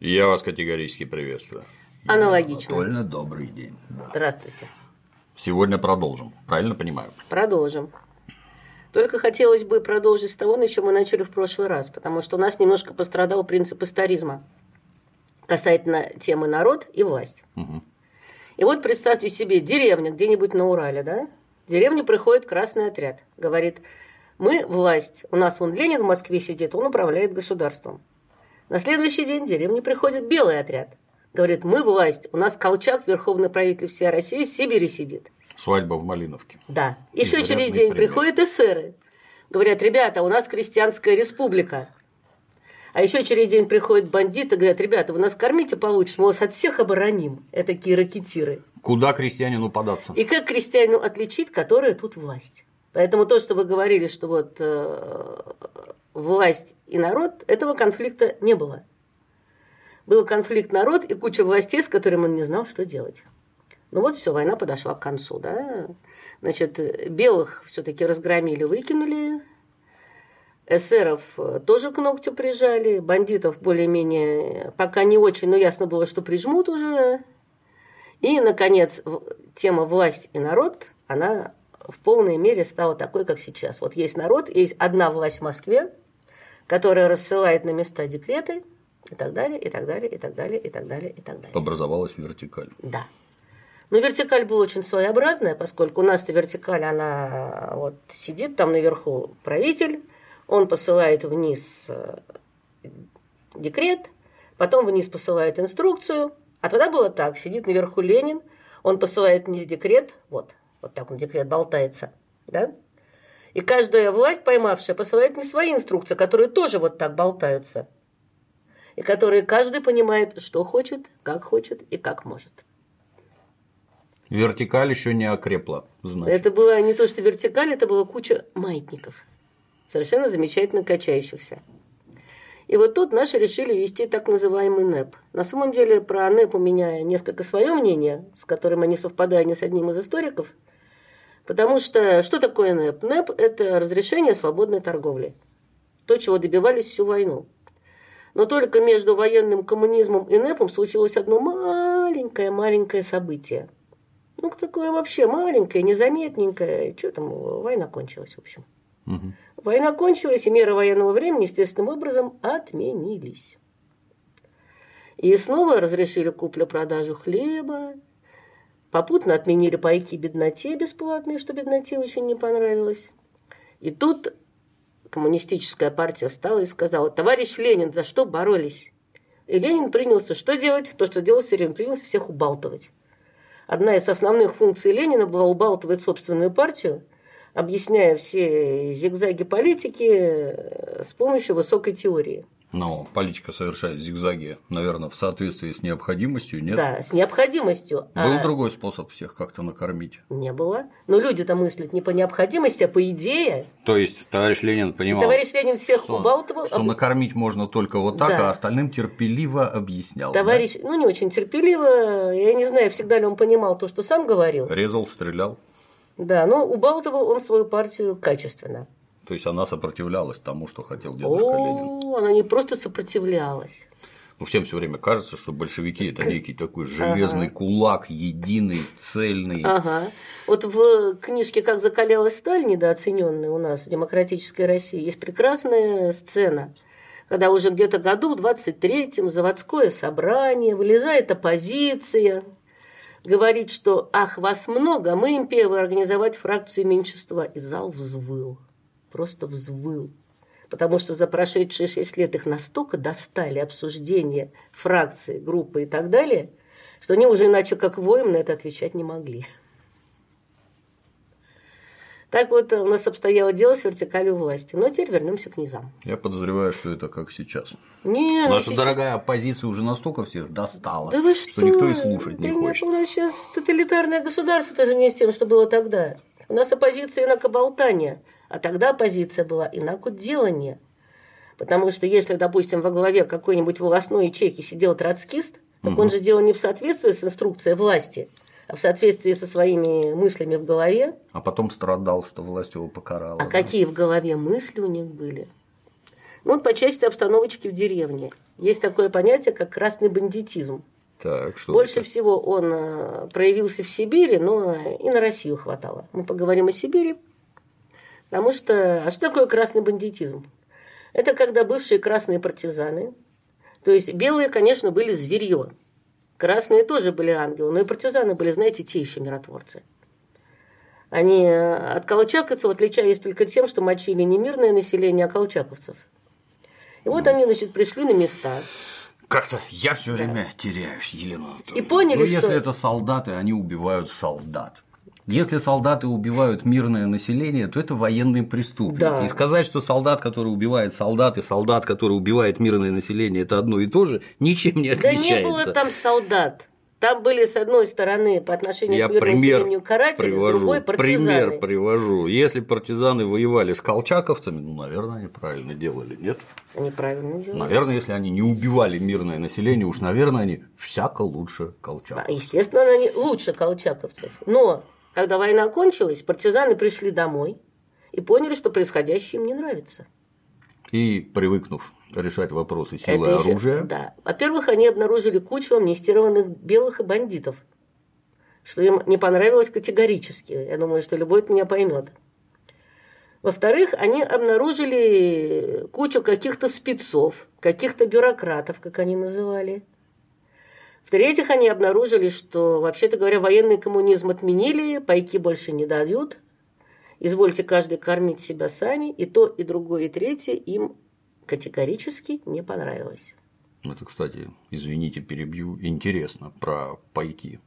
Я вас категорически приветствую. Аналогично. Довольно добрый день. Здравствуйте. Сегодня продолжим. Правильно понимаю? Продолжим. Только хотелось бы продолжить с того, на чем мы начали в прошлый раз, потому что у нас немножко пострадал принцип историзма касательно темы народ и власть. Угу. И вот представьте себе деревня где-нибудь на Урале, да? В деревню приходит красный отряд, говорит, мы власть, у нас вон Ленин в Москве сидит, он управляет государством. На следующий день в деревню приходит белый отряд, говорит, мы власть, у нас Колчак, верховный правитель всей России, в Сибири сидит. Свадьба в Малиновке. Да. Еще через день пример. приходят эсеры. Говорят, ребята, у нас крестьянская республика. А еще через день приходят бандиты, говорят, ребята, вы нас кормите получше, мы вас от всех обороним. Это такие ракетиры. Куда крестьянину податься? И как крестьянину отличить, которая тут власть? Поэтому то, что вы говорили, что вот э, власть и народ, этого конфликта не было. Был конфликт народ и куча властей, с которыми он не знал, что делать. Ну вот все, война подошла к концу, да. Значит, белых все-таки разгромили, выкинули. Эсеров э, тоже к ногтю прижали. Бандитов более-менее пока не очень, но ясно было, что прижмут уже. И, наконец, тема власть и народ, она в полной мере стала такой, как сейчас. Вот есть народ, есть одна власть в Москве, которая рассылает на места декреты и так далее, и так далее, и так далее, и так далее, и так далее. Образовалась вертикаль. Да. Но вертикаль была очень своеобразная, поскольку у нас-то вертикаль, она вот сидит там наверху правитель, он посылает вниз э, декрет, потом вниз посылает инструкцию, а тогда было так, сидит наверху Ленин, он посылает вниз декрет, вот, вот так он декрет болтается, да, и каждая власть, поймавшая, посылает не свои инструкции, которые тоже вот так болтаются, и которые каждый понимает, что хочет, как хочет и как может. Вертикаль еще не окрепла, значит. Это было не то, что вертикаль, это была куча маятников, совершенно замечательно качающихся. И вот тут наши решили ввести так называемый НЭП. На самом деле про НЭП у меня несколько свое мнение, с которым я не совпадаю ни с одним из историков. Потому что что такое НЭП? НЭП – это разрешение свободной торговли. То, чего добивались всю войну. Но только между военным коммунизмом и НЭПом случилось одно маленькое-маленькое событие. Ну, такое вообще маленькое, незаметненькое. Что там, война кончилась, в общем. Мгм. Война кончилась, и меры военного времени естественным образом отменились. И снова разрешили куплю-продажу хлеба, попутно отменили пайки бедноте бесплатные, что бедноте очень не понравилось. И тут коммунистическая партия встала и сказала, товарищ Ленин, за что боролись? И Ленин принялся что делать? То, что делал все время, принялся всех убалтывать. Одна из основных функций Ленина была убалтывать собственную партию, объясняя все зигзаги политики э, с помощью высокой теории. Но политика совершает зигзаги, наверное, в соответствии с необходимостью, нет? Да, с необходимостью. Был А другой способ всех как-то накормить. Не было. Но люди-то мыслят не по необходимости, а по идее. То есть товарищ Ленин понимал, Товарищ Ленин всех что, убалтывал. что об- накормить можно только вот так, Да. а остальным терпеливо объяснял. да? Товарищ, ну, не очень терпеливо. Я не знаю, всегда ли он понимал то, что сам говорил. Резал, стрелял. Да, но убалтывал он свою партию качественно. То есть она сопротивлялась тому, что хотел дедушка Ленин. О, она не просто сопротивлялась. Ну, всем все время кажется, что большевики это некий такой железный кулак, единый, цельный. Ага. Вот в книжке «Как закалялась сталь», недооцененная у нас в демократической России, есть прекрасная сцена, когда уже где-то году в 23-м заводское собрание, вылезает оппозиция, говорит, что «ах, вас много, мы им первые организовать фракцию меньшинства». И зал взвыл, просто взвыл. Потому что за прошедшие шесть лет их настолько достали обсуждения фракции, группы и так далее, что они уже иначе как воем на это отвечать не могли. Так вот у нас обстояло дело с вертикалью власти. Но теперь вернемся к низам. Я подозреваю, что это как сейчас. Не, ну Наша сейчас- дорогая оппозиция уже настолько всех достала, Да вы что? что никто и слушать Да не нет, хочет. у нас сейчас тоталитарное государство тоже не с тем, что было тогда. У нас оппозиция инакоболтания, а тогда оппозиция была инакоделание. Потому что если, допустим, во главе какой-нибудь волосной ячейки сидел троцкист, так он же делал не в соответствии с инструкцией власти, а в соответствии со своими мыслями в голове. А потом страдал, что власть его покарала. А да. какие в голове мысли у них были? Ну, вот по части обстановочки в деревне. есть такое понятие, как красный бандитизм. Так, что Больше это? всего он э, проявился в Сибири, но и на Россию хватало. Мы поговорим о Сибири, потому что... А что такое красный бандитизм? Это когда бывшие красные партизаны, то есть белые, конечно, были зверье, красные тоже были ангелы, но и партизаны были, знаете, те еще миротворцы. Они э, от колчаковцев отличались только тем, что мочили не мирное население, а колчаковцев. И вот они, значит, пришли на места, Как-то я все время теряюсь, Елена Анатольевна. И поняли, ну, если что- это солдаты, они убивают солдат. Если солдаты убивают мирное население, то это военный преступник. Да. И сказать, что солдат, который убивает солдат, и солдат, который убивает мирное население, это одно и то же, ничем не Да отличается. не было там солдат. Там были, с одной стороны, по отношению Я к мирному пример населению каратели, с привожу. другой – партизаны. Пример привожу. Если партизаны воевали с колчаковцами, ну, наверное, они правильно делали, нет? Они правильно делали. Наверное, если они не убивали мирное население, уж, наверное, они всяко лучше А, колчаковцев. Естественно, они лучше колчаковцев. Но, когда война кончилась, партизаны пришли домой и поняли, что происходящее им не нравится. И привыкнув решать вопросы силой Это еще- оружия, Да. Во-первых, они обнаружили кучу амнистированных белых и бандитов, что им не понравилось категорически. Я думаю, что любой от меня поймет. Во-вторых, они обнаружили кучу каких-то спецов, каких-то бюрократов, как они называли. В-третьих, они обнаружили, что, вообще-то говоря, военный коммунизм отменили, пайки больше не дают, извольте каждый кормить себя сами, и то, и другое, и третье им категорически не понравилось. Это, кстати, извините, перебью, интересно про пайки.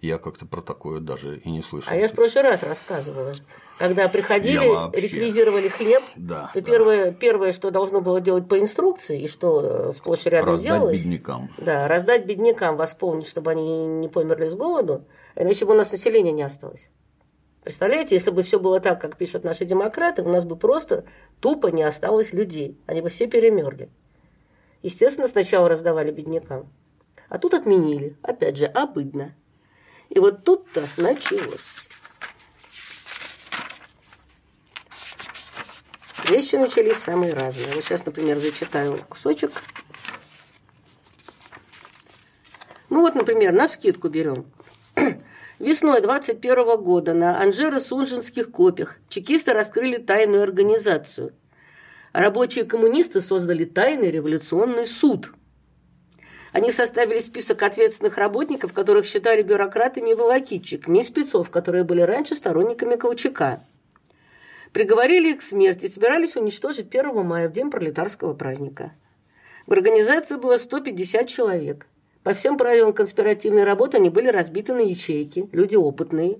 Я как-то про такое даже и не слышал. А я в прошлый раз рассказывала. Когда приходили, Я вообще- реквизировали хлеб, Да, то да. Первое, первое, что должно было делать по инструкции, и что э, сплошь рядом Раздать делалось, беднякам. да, раздать беднякам, восполнить, чтобы они не померли с голоду, иначе бы у нас населения не осталось. Представляете, если бы все было так, как пишут наши демократы, у нас бы просто тупо не осталось людей. Они бы все перемерли. Естественно, сначала раздавали беднякам. А тут отменили. Опять же, обыдно. И вот тут-то началось. Вещи начались самые разные. Вот сейчас, например, зачитаю кусочек. Ну вот, например, на вскидку берем. Весной 21 года на Анжеро-Сунжинских копях чекисты раскрыли тайную организацию. Рабочие коммунисты создали тайный революционный суд. Они составили список ответственных работников, которых считали бюрократами и волокитчиками, и спецов, которые были раньше сторонниками Колчака. Приговорили их к смерти, собирались уничтожить 1 мая, в день пролетарского праздника. В организации было 150 человек. По всем правилам конспиративной работы они были разбиты на ячейки, люди опытные.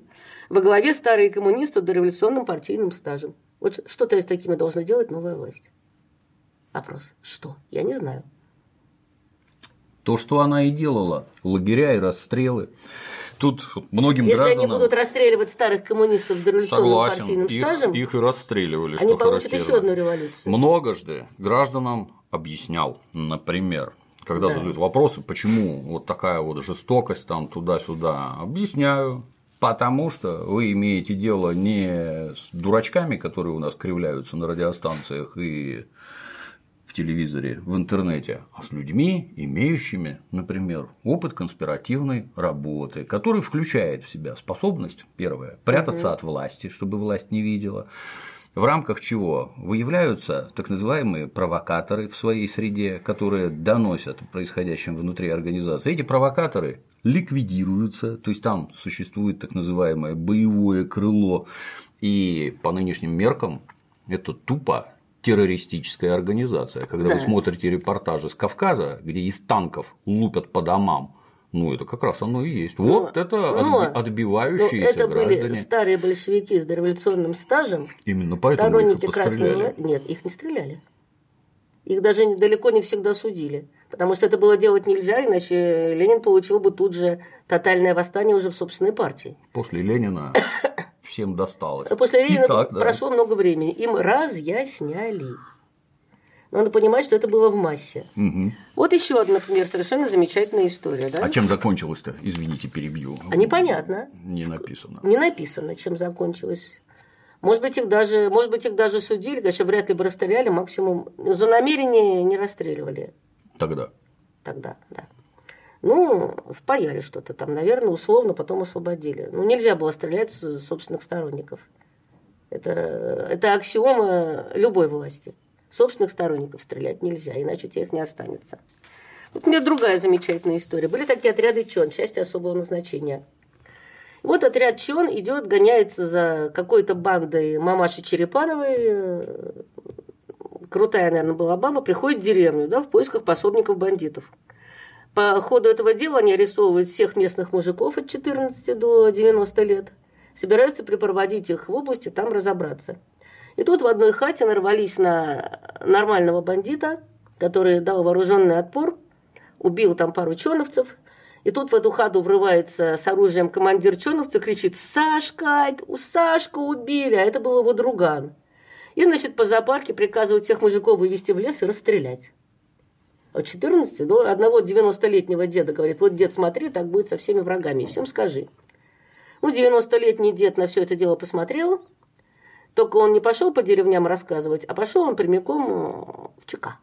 Во главе старые коммунисты дореволюционным партийным стажем. Вот что-то с такими должна делать новая власть. Вопрос. Что? Я не знаю. То, что она и делала, лагеря и расстрелы. Тут многим Если гражданам... они будут расстреливать старых коммунистов Согласен, партийным их, стажем, их и расстреливали, они получат еще одну революцию. Многожды гражданам объяснял, например, когда Да. задают вопросы, почему вот такая вот жестокость там туда-сюда, объясняю, потому что вы имеете дело не с дурачками, которые у нас кривляются на радиостанциях и в телевизоре, в интернете, а с людьми, имеющими, например, опыт конспиративной работы, который включает в себя способность, первое, прятаться от власти, чтобы власть не видела, в рамках чего выявляются так называемые провокаторы в своей среде, которые доносят о происходящем внутри организации. Эти провокаторы ликвидируются, то есть там существует так называемое боевое крыло, и по нынешним меркам это тупо террористическая организация. Когда Да. вы смотрите репортажи с Кавказа, где из танков лупят по домам, ну, это как раз оно и есть. Вот это но- Ну, отбивающиеся это были граждане. старые большевики с дореволюционным стажем, Именно поэтому их сторонники Красного... постреляли. Нет, их не стреляли. Их даже не- далеко не всегда судили. Потому что это было делать нельзя, иначе Ленин получил бы тут же тотальное восстание уже в собственной партии. После Ленина всем досталось. После Ленина Итак, да. прошло много времени. Им разъясняли. Надо понимать, что это было в массе. Мгм. Вот еще одна, например, совершенно замечательная история. Да? А чем закончилось-то? Извините, перебью. А непонятно. Не написано. Не написано, чем закончилось. Может быть, их даже, может быть, их даже судили, конечно, вряд ли бы расстреляли, максимум за намерение не расстреливали. Тогда. Тогда, да. Ну, впаяли что-то там, наверное, условно, потом освободили. Ну, нельзя было стрелять с собственных сторонников. Это, это аксиома любой власти. Собственных сторонников стрелять нельзя, иначе у тебя их не останется. Вот у меня другая замечательная история. Были такие отряды ЧОН, части особого назначения. Вот отряд ЧОН идет, гоняется за какой-то бандой мамаши Черепановой. Крутая, наверное, была баба, приходит в деревню да, в поисках пособников бандитов. По ходу этого дела они арестовывают всех местных мужиков от 14 до 90 лет, собираются припроводить их в области, там разобраться. И тут в одной хате нарвались на нормального бандита, который дал вооруженный отпор, убил там пару чоновцев, и тут в эту хату врывается с оружием командир чоновца, кричит «Сашка! У Сашку убили!» А это был его друган. И, значит, по зоопарке приказывают всех мужиков вывести в лес и расстрелять от 14 до одного 90-летнего деда говорит, вот, дед, смотри, так будет со всеми врагами, и всем скажи. Ну, 90-летний дед на все это дело посмотрел, только он не пошел по деревням рассказывать, а пошел он прямиком э, в ЧК.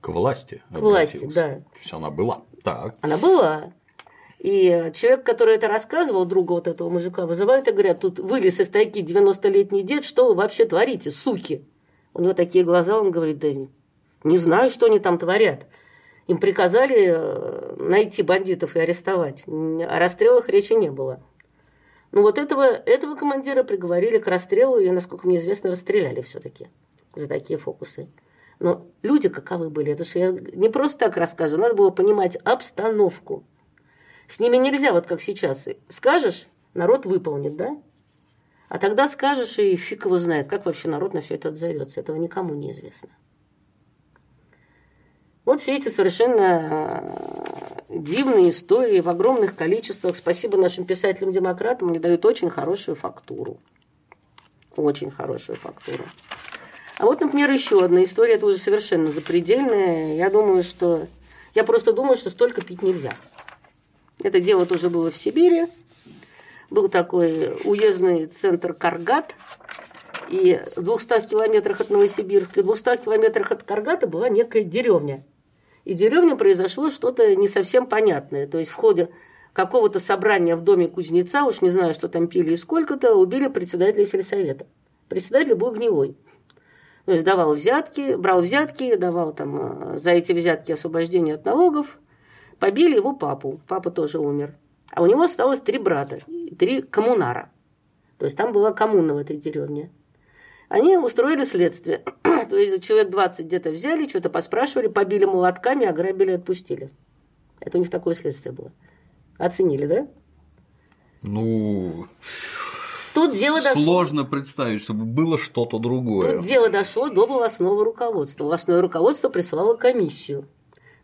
К власти. К власти, да. То есть она была. Так. Она была. И человек, который это рассказывал, друга вот этого мужика, вызывают и говорят, тут вылез из тайки 90-летний дед, что вы вообще творите, суки? У него такие глаза, он говорит, да не знаю, что они там творят. Им приказали э, найти бандитов и арестовать. О расстрелах речи не было. Ну вот этого, этого командира приговорили к расстрелу и, насколько мне известно, расстреляли все-таки за такие фокусы. Но люди каковы были, это же я не просто так рассказываю, надо было понимать обстановку. С ними нельзя, вот как сейчас, скажешь, народ выполнит, да? А тогда скажешь, и фиг его знает, как вообще народ на все это отзовется. Этого никому не известно. Вот все эти совершенно э, дивные истории в огромных количествах. Спасибо нашим писателям-демократам, они дают очень хорошую фактуру. Очень хорошую фактуру. А вот, например, еще одна история, это уже совершенно запредельная. Я думаю, что... Я просто думаю, что столько пить нельзя. Это дело тоже было в Сибири. Был такой уездный центр Каргат. И в 200 километрах от Новосибирска, в 200 километрах от Каргата была некая деревня – и в деревне произошло что-то не совсем понятное. То есть в ходе какого-то собрания в доме кузнеца, уж не знаю, что там пили и сколько-то, убили председателя сельсовета. Председатель был гнилой. То есть давал взятки, брал взятки, давал там э, за эти взятки освобождение от налогов. Побили его папу. Папа тоже умер. А у него осталось три брата, три коммунара. То есть там была коммуна в этой деревне. Они устроили следствие. То есть человек 20 где-то взяли, что-то поспрашивали, побили молотками, ограбили, отпустили. Это у них такое следствие было. Оценили, да? Ну, Тут дело дошло. Сложно представить, чтобы было что-то другое. Тут дело дошло до волосного руководства. Волосное руководство прислало комиссию.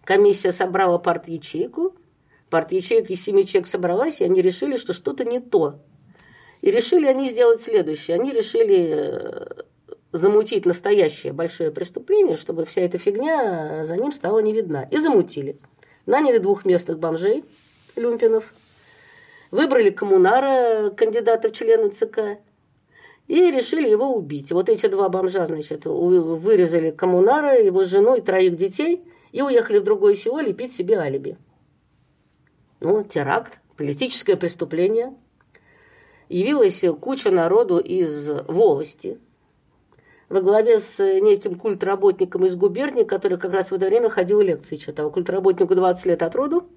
Комиссия собрала парт-ячейку. Парт-ячейка из семи человек собралась, и они решили, что что-то не то. И решили они сделать следующее. Они решили э, замутить настоящее большое преступление, чтобы вся эта фигня за ним стала не видна. И замутили. Наняли двух местных бомжей, люмпинов, выбрали коммунара, кандидата в члены ЦК, и решили его убить. Вот эти два бомжа, значит, вырезали коммунара, его жену и троих детей, и уехали в другое село лепить себе алиби. Ну, теракт, политическое преступление. Явилась куча народу из волости – во главе с неким культработником из губернии, который как раз в это время ходил лекции читал. Культработнику 20 лет от роду,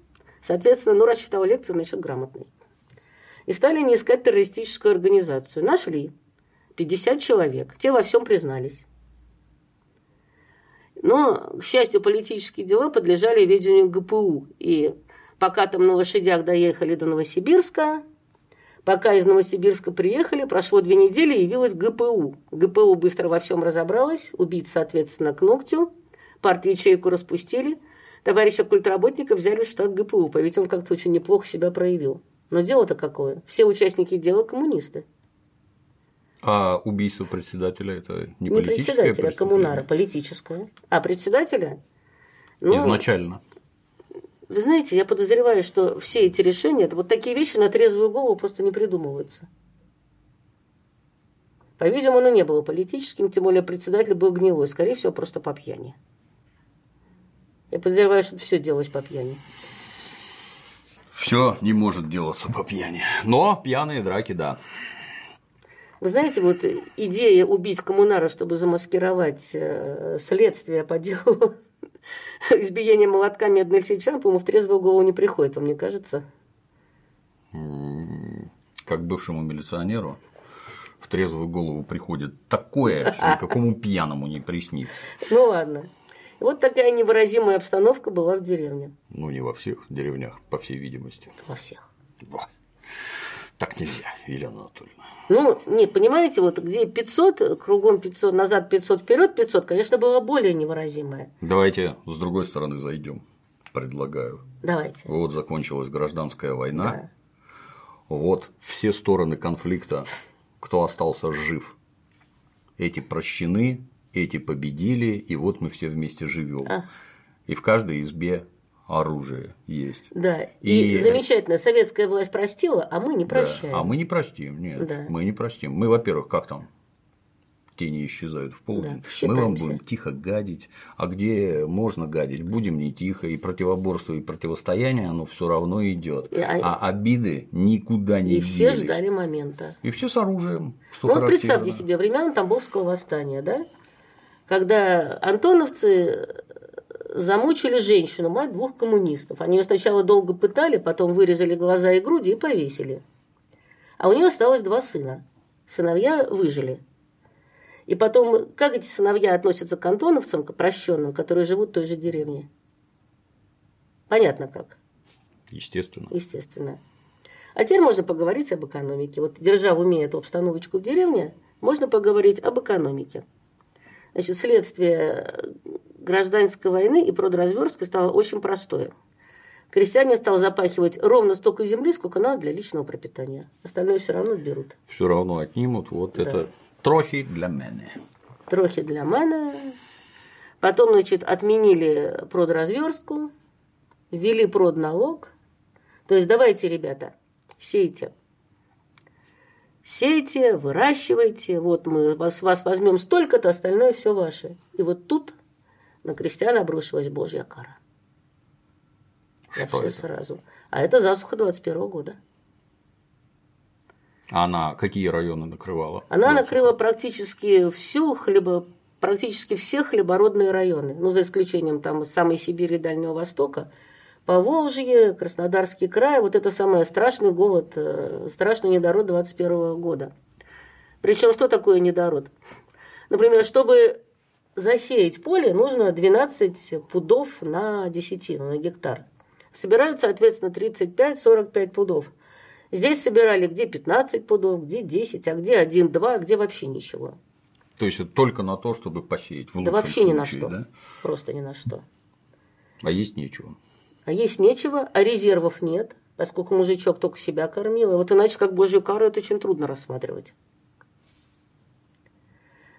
соответственно, ну, раз читал лекции, значит, грамотный. И стали не искать террористическую организацию. Нашли 50 человек, те во всем признались. Но, к счастью, политические дела подлежали ведению ГПУ. И пока там на лошадях доехали до Новосибирска, Пока из Новосибирска приехали, прошло две недели, явилась ГПУ. ГПУ быстро во всем разобралась, убить, соответственно, к ногтю. Парт-ячейку распустили. Товарища культработника взяли в штат ГПУ, ведь он как-то очень неплохо себя проявил. Но дело-то какое? Все участники дела коммунисты. А убийство председателя это не, не политическое председателя, а коммунара, политическое. А председателя? Ну, Изначально. Вы знаете, я подозреваю, что все эти решения, это вот такие вещи на трезвую голову просто не придумываются. По-видимому, оно не было политическим, тем более председатель был гнилой, скорее всего, просто по пьяни. Я подозреваю, что все делалось по пьяни. Все не может делаться по пьяни. Но пьяные драки, да. Вы знаете, вот идея убить коммунара, чтобы замаскировать э, следствие по делу избиения молотками односельчан, по-моему, в трезвую голову не приходит, вам не кажется? Как бывшему милиционеру в трезвую голову приходит такое, что никакому пьяному не приснится. Ну ладно. Вот такая невыразимая обстановка была в деревне. Ну, не во всех деревнях, по всей видимости. Во всех. Так нельзя, Елена Анатольевна. Ну, не, понимаете, вот где 500, кругом 500, назад 500, вперед 500, конечно, было более невыразимое. Давайте с другой стороны зайдем, предлагаю. Давайте. Вот закончилась гражданская война. Да. Вот все стороны конфликта, кто остался жив, эти прощены, эти победили, и вот мы все вместе живем. А. И в каждой избе оружие есть. Да, и, и замечательно, советская власть простила, а мы не прощаем. Да, а мы не простим, нет, да. мы не простим. Мы, во-первых, как там тени исчезают в полдень, да, мы вам будем тихо гадить, а где можно гадить, будем не тихо, и противоборство, и противостояние, оно все равно идет, а, а обиды никуда не И делись. все ждали момента. И все с оружием. Что ну, вот представьте себе времена Тамбовского восстания, да? когда антоновцы замучили женщину, мать двух коммунистов. Они ее сначала долго пытали, потом вырезали глаза и груди и повесили. А у нее осталось два сына. Сыновья выжили. И потом, как эти сыновья относятся к антоновцам, к прощенным, которые живут в той же деревне? Понятно как. Естественно. Естественно. А теперь можно поговорить об экономике. Вот держа в уме эту обстановочку в деревне, можно поговорить об экономике. Значит, следствие гражданской войны и продразверстки стало очень простое. Крестьянин стал запахивать ровно столько земли, сколько надо для личного пропитания. Остальное все равно берут. Все равно отнимут. Вот да. это трохи для мене. Трохи для мене. Потом, значит, отменили продразверстку, ввели продналог. То есть давайте, ребята, сейте сейте, выращивайте, вот мы вас, вас возьмем столько-то, остальное все ваше. И вот тут на крестьян обрушилась Божья кара. Я все это? сразу. А это засуха 21 года. А она какие районы накрывала? Она засуха? накрыла практически всю хлебо, практически все хлебородные районы, ну, за исключением там самой Сибири и Дальнего Востока – Поволжье, Краснодарский край, вот это самый страшный голод, э, страшный недород 21 года. Причем что такое недород? Например, чтобы засеять поле, нужно 12 пудов на десятину, на гектар. Собирают, соответственно, 35-45 пудов. Здесь собирали где 15 пудов, где 10, а где 1-2, а где вообще ничего. То есть это только на то, чтобы посеять? В да вообще случае, ни на что. Да? Просто ни на что. А есть нечего. А есть нечего, а резервов нет, поскольку мужичок только себя кормил. И вот иначе как божью кару это очень трудно рассматривать.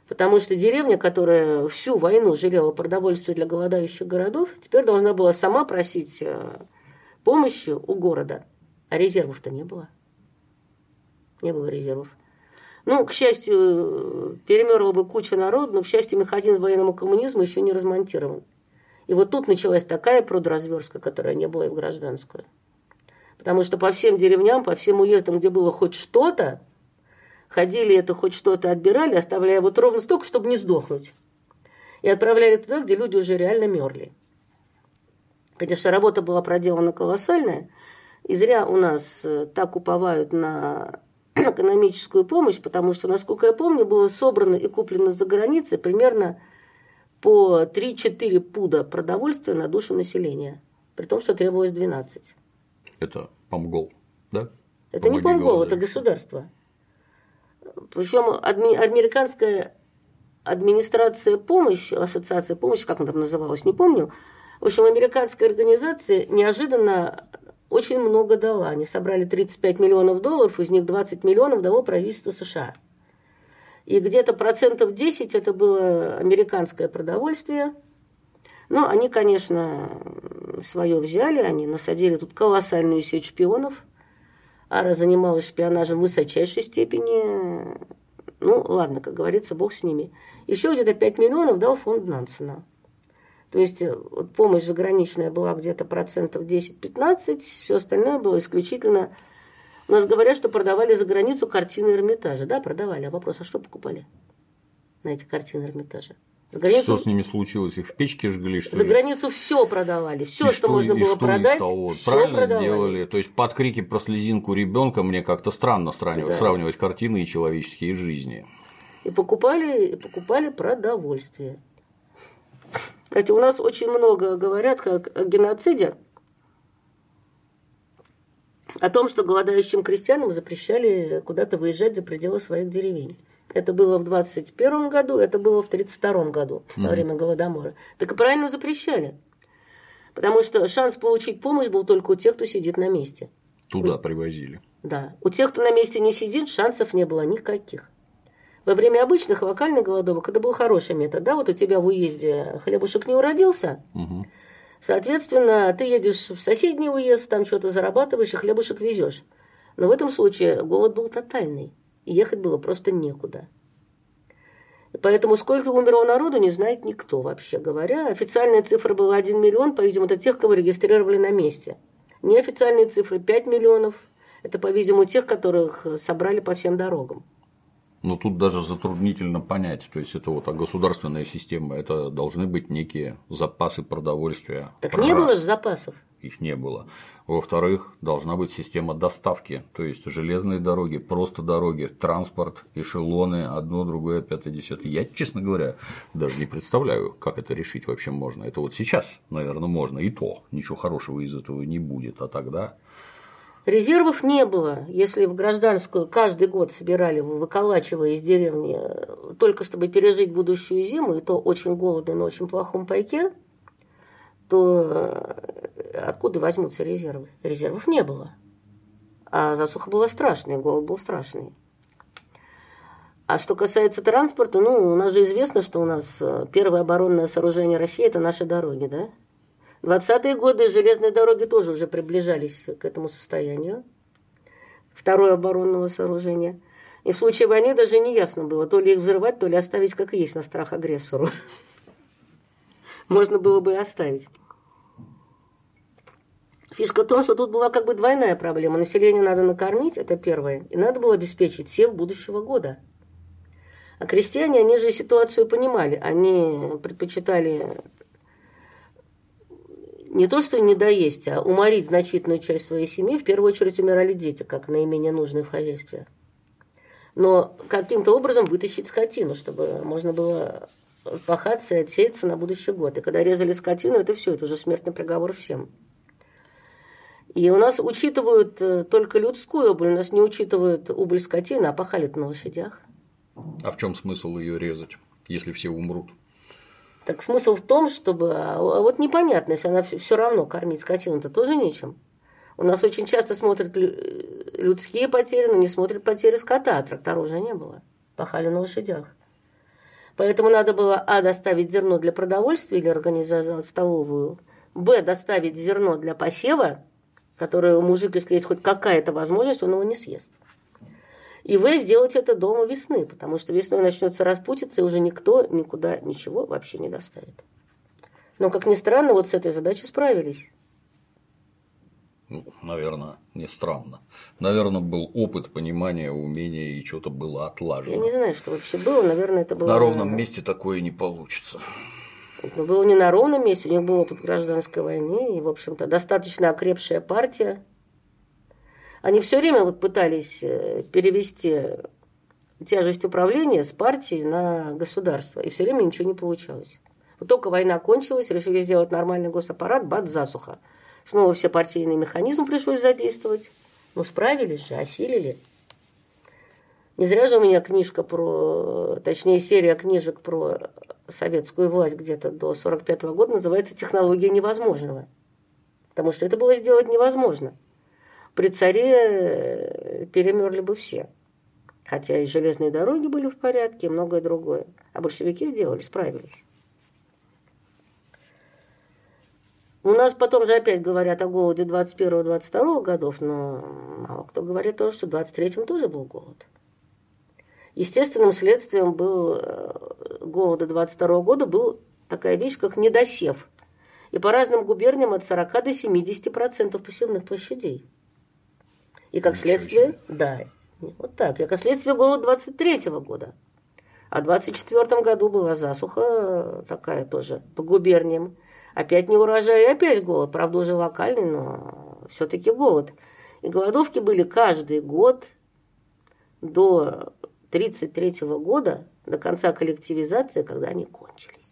Потому что деревня, которая всю войну жалела продовольствие для голодающих городов, теперь должна была сама просить э, помощи у города. А резервов-то не было. Не было резервов. Ну, к счастью, перемерла бы куча народу, но, к счастью, механизм военного коммунизма еще не размонтирован. И вот тут началась такая продразверстка, которая не была и в гражданскую. Потому что по всем деревням, по всем уездам, где было хоть что-то, ходили это хоть что-то отбирали, оставляя вот ровно столько, чтобы не сдохнуть. И отправляли туда, где люди уже реально мерли. Конечно, работа была проделана колоссальная, и зря у нас э, так уповают на экономическую помощь, потому что, насколько я помню, было собрано и куплено за границей примерно по 3-4 пуда продовольствия на душу населения, при том, что требовалось 12. Это Помгол, да? Это Помоги не Помгол, это государство. Причем адми- американская администрация помощи, ассоциация помощи, как она там называлась, не помню. В общем, американская организация неожиданно очень много дала. Они собрали 35 миллионов долларов, из них 20 миллионов дало правительство США. И где-то процентов 10 это было американское продовольствие. Но они, конечно, свое взяли, они насадили тут колоссальную сеть шпионов. Ара занималась шпионажем высочайшей степени. Ну, ладно, как говорится, бог с ними. Еще где-то 5 миллионов дал фонд Нансена. То есть э, вот помощь заграничная была где-то процентов 10-15, все остальное было исключительно... У нас говорят, что продавали за границу картины Эрмитажа. Да, продавали. А вопрос, а что покупали на эти картины Эрмитажа? За границу... Что с ними случилось? Их в печке жгли, что За ли? границу все продавали, все, что, что можно было что продать, все Правильно продавали. делали. То есть под крики про слезинку ребенка мне как-то странно сравнивать, да. сравнивать картины и человеческие жизни. И покупали, и покупали продовольствие. Кстати, у нас очень много говорят как о геноциде, о том, что голодающим крестьянам запрещали куда-то выезжать за пределы своих деревень. Это было в 21 году, это было в 32 году, mm-hmm. во время Голодомора. Так и правильно запрещали. Потому что шанс получить помощь был только у тех, кто сидит на месте. Туда привозили. Да. У тех, кто на месте не сидит, шансов не было никаких. Во время обычных локальных голодовок это был хороший метод. Да, вот у тебя в уезде хлебушек не уродился, угу. соответственно, ты едешь в соседний уезд, там что-то зарабатываешь и хлебушек везешь. Но в этом случае голод был тотальный и ехать было просто некуда. Поэтому сколько умерло народу, не знает никто, вообще говоря. Официальная цифра была 1 миллион, по-видимому, это тех, кого регистрировали на месте. Неофициальные цифры 5 миллионов, это, по-видимому, тех, которых собрали по всем дорогам. Но тут даже затруднительно понять, то есть это вот а государственная система, это должны быть некие запасы продовольствия. Так не было же запасов. Их не было. Во-вторых, должна быть система доставки, то есть железные дороги, просто дороги, транспорт, эшелоны, одно, другое, пятое, десятое. Я, честно говоря, даже не представляю, как это решить вообще можно. Это вот сейчас, наверное, можно, и то ничего хорошего из этого не будет, а тогда Резервов не было. Если в гражданскую каждый год собирали, выколачивая из деревни, только чтобы пережить будущую зиму, и то очень голодно на очень плохом пайке, то э, откуда возьмутся резервы? Резервов не было. А засуха была страшная, голод был страшный. А что касается транспорта, ну, у нас же известно, что у нас э, первое оборонное сооружение России – это наши дороги, да? 20-е годы железные дороги тоже уже приближались к этому состоянию. Второе оборонного сооружения. И в случае войны даже не ясно было, то ли их взрывать, то ли оставить как есть на страх агрессору. Можно было бы и оставить. Фишка в том, что тут была как бы двойная проблема. Население надо накормить, это первое. И надо было обеспечить сев будущего года. А крестьяне, они же ситуацию понимали. Они предпочитали не то, что не доесть, а уморить значительную часть своей семьи, в первую очередь умирали дети, как наименее нужные в хозяйстве. Но каким-то образом вытащить скотину, чтобы можно было пахаться и отсеяться на будущий год. И когда резали скотину, это все, это уже смертный приговор всем. И у нас учитывают э, только людскую убыль, у нас не учитывают убыль скотины, а пахали на лошадях. А в чем смысл ее резать, если все умрут? Так смысл в том, чтобы... А, а вот непонятно, если она все равно кормить скотину-то тоже нечем. У нас очень часто смотрят людские потери, но не смотрят потери скота, а тракторов уже не было. Пахали на лошадях. Поэтому надо было, а, доставить зерно для продовольствия или организовать столовую, б, доставить зерно для посева, которое мужик, если есть хоть какая-то возможность, он его не съест. И вы сделать это дома весны, потому что весной начнется распутиться, и уже никто никуда ничего вообще не доставит. Но, как ни странно, вот с этой задачей справились. Ну, наверное, не странно. Наверное, был опыт, понимания, умения, и что-то было отлажено. Я не знаю, что вообще было. Наверное, это было. На ровном месте такое не получится. Это было не на ровном месте, у них был опыт гражданской войны, и, в общем-то, достаточно окрепшая партия, они все время вот пытались э, перевести тяжесть управления с партии на государство, и все время ничего не получалось. Вот только война кончилась, решили сделать нормальный госаппарат, бат, засуха. Снова все партийные механизмы пришлось задействовать. Но справились же, осилили. Не зря же у меня книжка про, точнее, серия книжек про советскую власть где-то до 45 -го года называется «Технология невозможного». Потому что это было сделать невозможно при царе э, перемерли бы все. Хотя и железные дороги были в порядке, и многое другое. А большевики сделали, справились. У нас потом же опять говорят о голоде 21-22 годов, но мало кто говорит о том, что в 23-м тоже был голод. Естественным следствием был э, голода 22 года был такая вещь, как недосев. И по разным губерниям от 40 до 70% посевных площадей. И как Ничего следствие, себе. да, вот так, и как следствие голод 23 года. А в 24 году была засуха такая тоже по губерниям. Опять не урожай и опять голод. Правда, уже локальный, но все-таки голод. И голодовки были каждый год до 1933 года, до конца коллективизации, когда они кончились.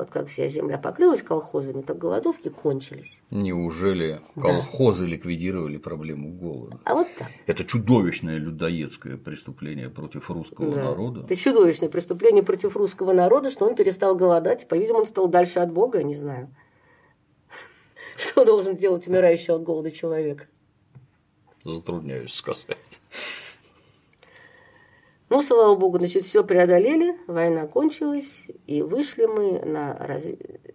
Вот как вся земля покрылась колхозами, так голодовки кончились. Неужели колхозы ликвидировали проблему голода? А вот так. Это чудовищное людоедское преступление против русского Да. народа. Это чудовищное преступление против русского народа, что он перестал голодать. По-видимому, он стал дальше от Бога, я не знаю. Что должен делать умирающий от голода человек? Затрудняюсь сказать. Ну, слава богу, значит, все преодолели, война кончилась, и вышли мы на разв-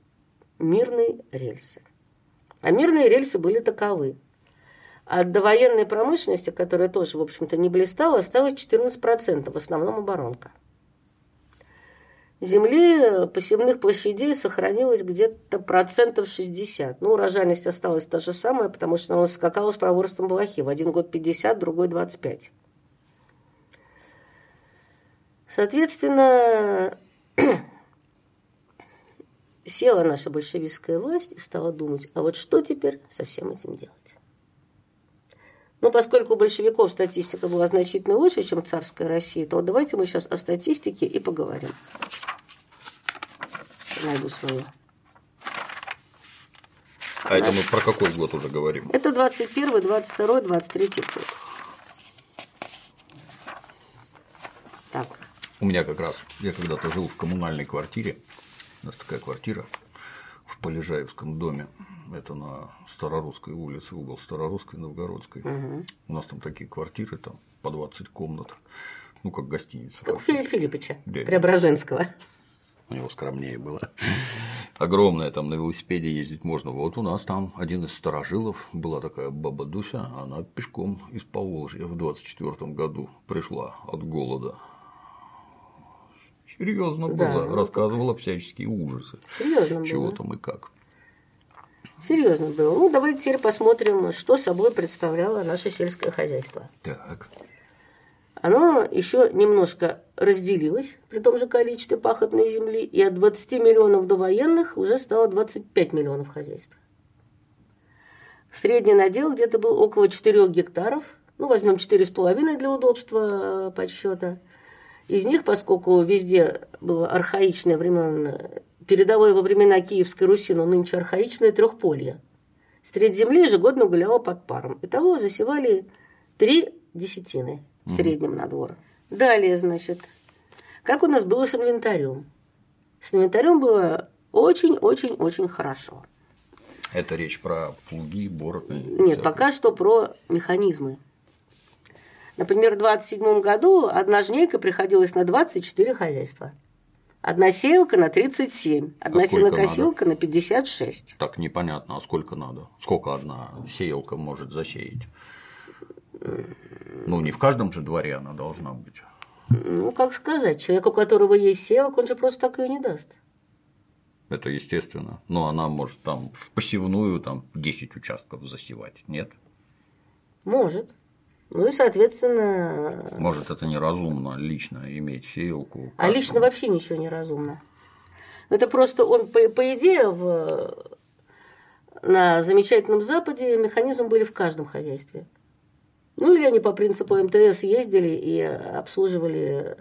мирные рельсы. А мирные рельсы были таковы. От довоенной промышленности, которая тоже, в общем-то, не блистала, осталось 14%, в основном оборонка. Земли посевных площадей сохранилось где-то процентов 60. Ну, урожайность осталась та же самая, потому что она скакала с проворством блохи. В один год 50, другой 25. Соответственно, села наша большевистская власть и стала думать, а вот что теперь со всем этим делать? Ну, поскольку у большевиков статистика была значительно лучше, чем в царской России, то давайте мы сейчас о статистике и поговорим. Найду свою. А это мы про какой год уже говорим? Это 21, 22, 23 год. У меня как раз, я когда-то жил в коммунальной квартире, у нас такая квартира в Полежаевском доме, это на Старорусской улице, угол Старорусской, Новгородской. У нас там такие квартиры, там по 20 комнат, ну, как гостиница. как у. Филиппа Филипповича Да. Преображенского. У него скромнее было. Огромная, там на велосипеде ездить можно. Вот у нас там один из старожилов, была такая баба Дуся, она пешком из Поволжья в 24 году пришла от голода. Серьезно Да, было, ну, рассказывала всяческие ужасы. Серьезно было. Чего там и как. Серьезно было. Ну, давайте теперь посмотрим, что собой представляло наше сельское хозяйство. Так, Оно еще немножко разделилось при том же количестве пахотной земли, и от 20 миллионов до военных уже стало 25 миллионов хозяйств. Средний надел где-то был около 4 гектаров, ну, возьмем 4,5 для удобства подсчета. Из них, поскольку везде было архаичное времен, передовое во времена Киевской Руси, но нынче архаичное трехполье, средь земли ежегодно гуляло под паром. Итого засевали три десятины в среднем на двор. Далее, значит, как у нас было с инвентарем? С инвентарем было очень-очень-очень хорошо. это речь про плуги, бороты. Нет, пока что про механизмы. Например, в 27 году одна жнейка приходилась на 24 хозяйства. Одна сеялка на 37, одна А сенокосилка на 56. Так непонятно, а сколько надо? Сколько одна сеялка может засеять? Ну, не в каждом же дворе она должна быть. Ну, как сказать, человек, у которого есть сеялка, он же просто так ее не даст. Это естественно. Но она может там в посевную там 10 участков засевать. Нет? Может. Ну и, соответственно, Может, это неразумно лично иметь сеялку. А лично вообще ничего не разумно. Это просто он, по, по идее, в, на замечательном Западе механизмы были в каждом хозяйстве. Ну или они по принципу МТС ездили и обслуживали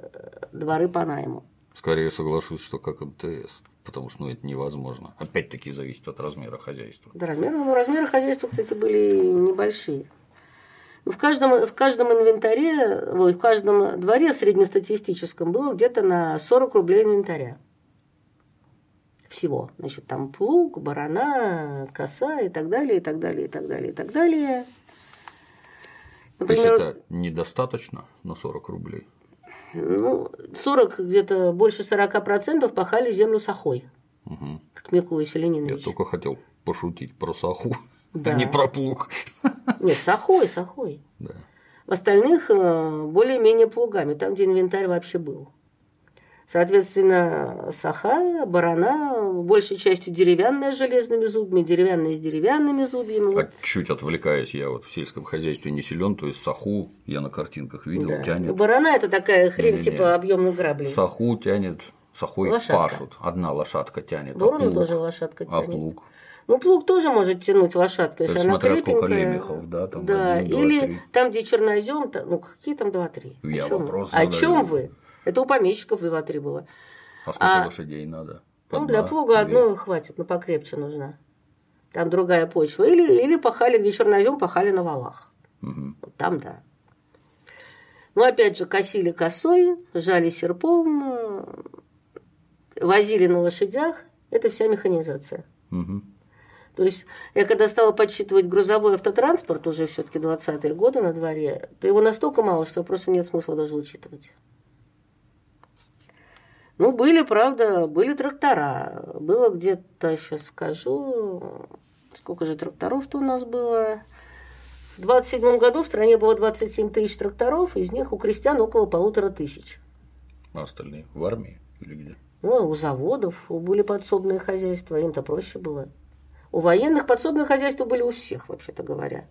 дворы по найму. Скорее соглашусь, что как МТС. Потому что ну, это невозможно. Опять-таки зависит от размера хозяйства. Да, размеры, ну, размеры хозяйства, кстати, были небольшие. В каждом, в каждом инвентаре, ой, в каждом дворе среднестатистическом было где-то на 40 рублей инвентаря. Всего. Значит, там плуг, барана, коса и так далее, и так далее, и так далее, и так далее. То есть это недостаточно на 40 рублей. ну, 40, где-то больше 40% пахали землю сахой, Мгм. как Микула Я Селенинович. только хотел пошутить про саху, Да. а не про плуг. Нет, сахой, сахой. Да. В остальных э, более-менее плугами, там, где инвентарь вообще был. Соответственно, саха, барана, большей частью деревянная с железными зубьями, деревянная с деревянными зубьями. А чуть отвлекаясь, я вот в сельском хозяйстве не силен, то есть саху я на картинках видел, Да. тянет. Барана – это такая хрень Не-не-не. типа объемных граблей. Саху тянет, сахой Лошадка. пашут. Одна лошадка тянет. а плуг? тоже лошадка А тянет. плуг? Ну, плуг тоже может тянуть лошадка, если она крепенькая. лемехов, да, там да. один, два, Или три. там, где чернозем, ну какие там два-три? Я О чём вопрос вы? О чем вы? Это у помещиков два-три было. А сколько А- лошадей надо? Ну, Одна, для плуга две? одной хватит, но покрепче нужна. Там другая почва. Или, или пахали, где чернозем, пахали на валах. Мгм. Вот там да. Ну, опять же, косили косой, жали серпом, э, возили на лошадях. Это вся механизация. Мгм. То есть я когда стала подсчитывать грузовой автотранспорт, уже все-таки 20-е годы на дворе, то его настолько мало, что просто нет смысла даже учитывать. Ну, были, правда, были трактора. Было где-то, сейчас скажу, сколько же тракторов-то у нас было. В 27 году в стране было 27 тысяч тракторов, из них у крестьян около полутора тысяч. А остальные в армии или где? Ну, у заводов были подсобные хозяйства, им-то проще было. У военных подсобные хозяйства были у всех, вообще-то говоря.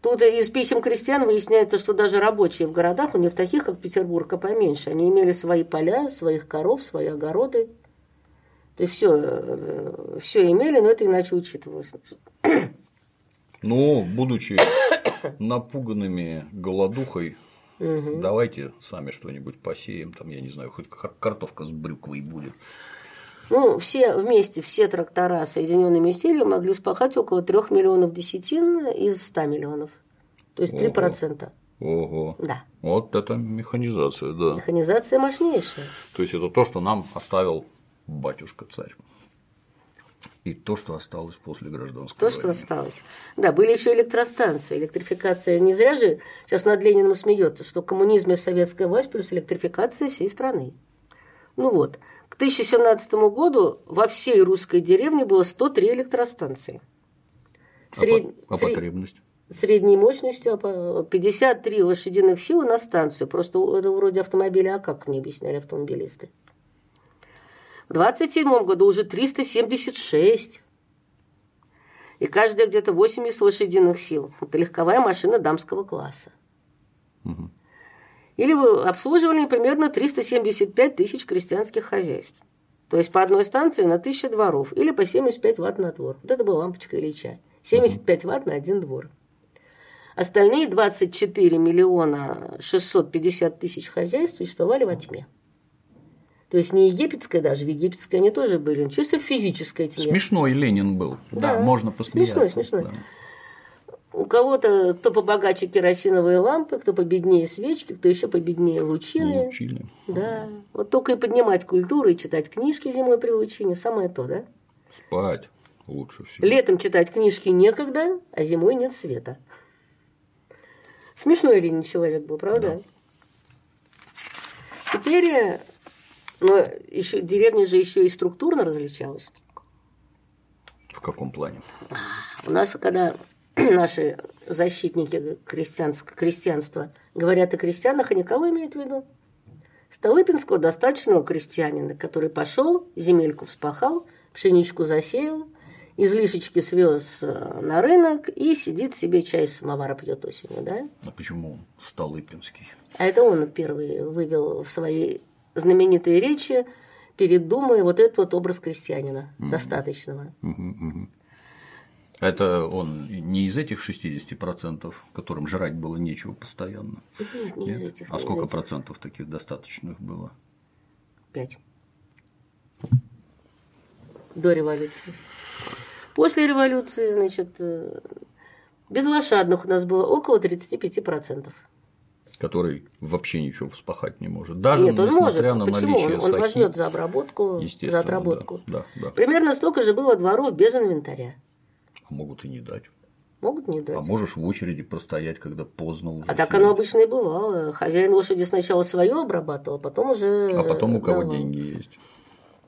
Тут из писем крестьян выясняется, что даже рабочие в городах, у в таких, как Петербург, а поменьше, они имели свои поля, своих коров, свои огороды. То есть все, все имели, но это иначе учитывалось. Ну, будучи напуганными голодухой, давайте сами что-нибудь посеем, там, я не знаю, хоть кар- картошка с брюквой будет. Ну, все вместе, все трактора, соединенными усилиями, могли спахать около 3 миллионов десятин из 100 миллионов. То есть 3%. Ого. Да. Вот это механизация, да. Механизация мощнейшая. То есть это то, что нам оставил батюшка-царь. И то, что осталось после гражданской То, что войны. осталось. Да, были еще электростанции. Электрификация не зря же сейчас над Лениным смеется, что коммунизм и советская власть плюс электрификация всей страны. Ну вот, к 2017 году во всей русской деревне было 103 электростанции. А Сред- по- а потребность? Средней мощностью а по- 53 лошадиных силы на станцию. Просто это вроде автомобиля, а как мне объясняли автомобилисты. В 27 году уже 376. И каждая где-то 80 лошадиных сил. Это легковая машина дамского класса. Или вы обслуживали примерно 375 тысяч крестьянских хозяйств. То есть по одной станции на 1000 дворов. Или по 75 ватт на двор. Вот это была лампочка Ильича. 75 ватт на один двор. Остальные 24 миллиона 650 тысяч хозяйств существовали во тьме. То есть не египетская даже, в египетской они тоже были, чисто в физической тьме. Смешной Ленин был. Да, Да, можно посмеяться. смешной, смешной. да. У кого-то, кто побогаче керосиновые лампы, кто победнее свечки, кто еще победнее лучины. Учили. Да, вот только и поднимать культуру и читать книжки зимой при лучине, самое то, да? Спать лучше всего. Летом читать книжки некогда, а зимой нет света. Смешной Ленин человек был, правда? Теперь, э, но еще деревня же еще и структурно различалась. В каком плане? У нас, когда наши защитники крестьянства говорят о крестьянах, они кого имеют в виду? Столыпинского достаточного крестьянина, который пошел, земельку вспахал, пшеничку засеял, излишечки свез э, на рынок и сидит себе чай из самовара пьет осенью, да? А почему он Столыпинский? А это он первый вывел в своей знаменитой речи перед Думой вот этот вот образ крестьянина, достаточного. Это он не из этих 60%, которым жрать было нечего постоянно. Нет, не из Нет? этих. а из сколько этих. процентов таких достаточных было? Пять. До революции. После революции, значит, э, без лошадных у нас было около 35%. Который вообще ничего вспахать не может. Даже Нет, он может. несмотря на Почему? наличие Он, он возьмет за обработку, за отработку. да, да, да. Примерно столько же было дворов без инвентаря. А могут и не дать. Могут не дать. А можешь в очереди простоять, когда поздно уже. А так оно обычно и бывало. Хозяин лошади сначала свое обрабатывал, потом уже. А потом у кого давал. деньги есть.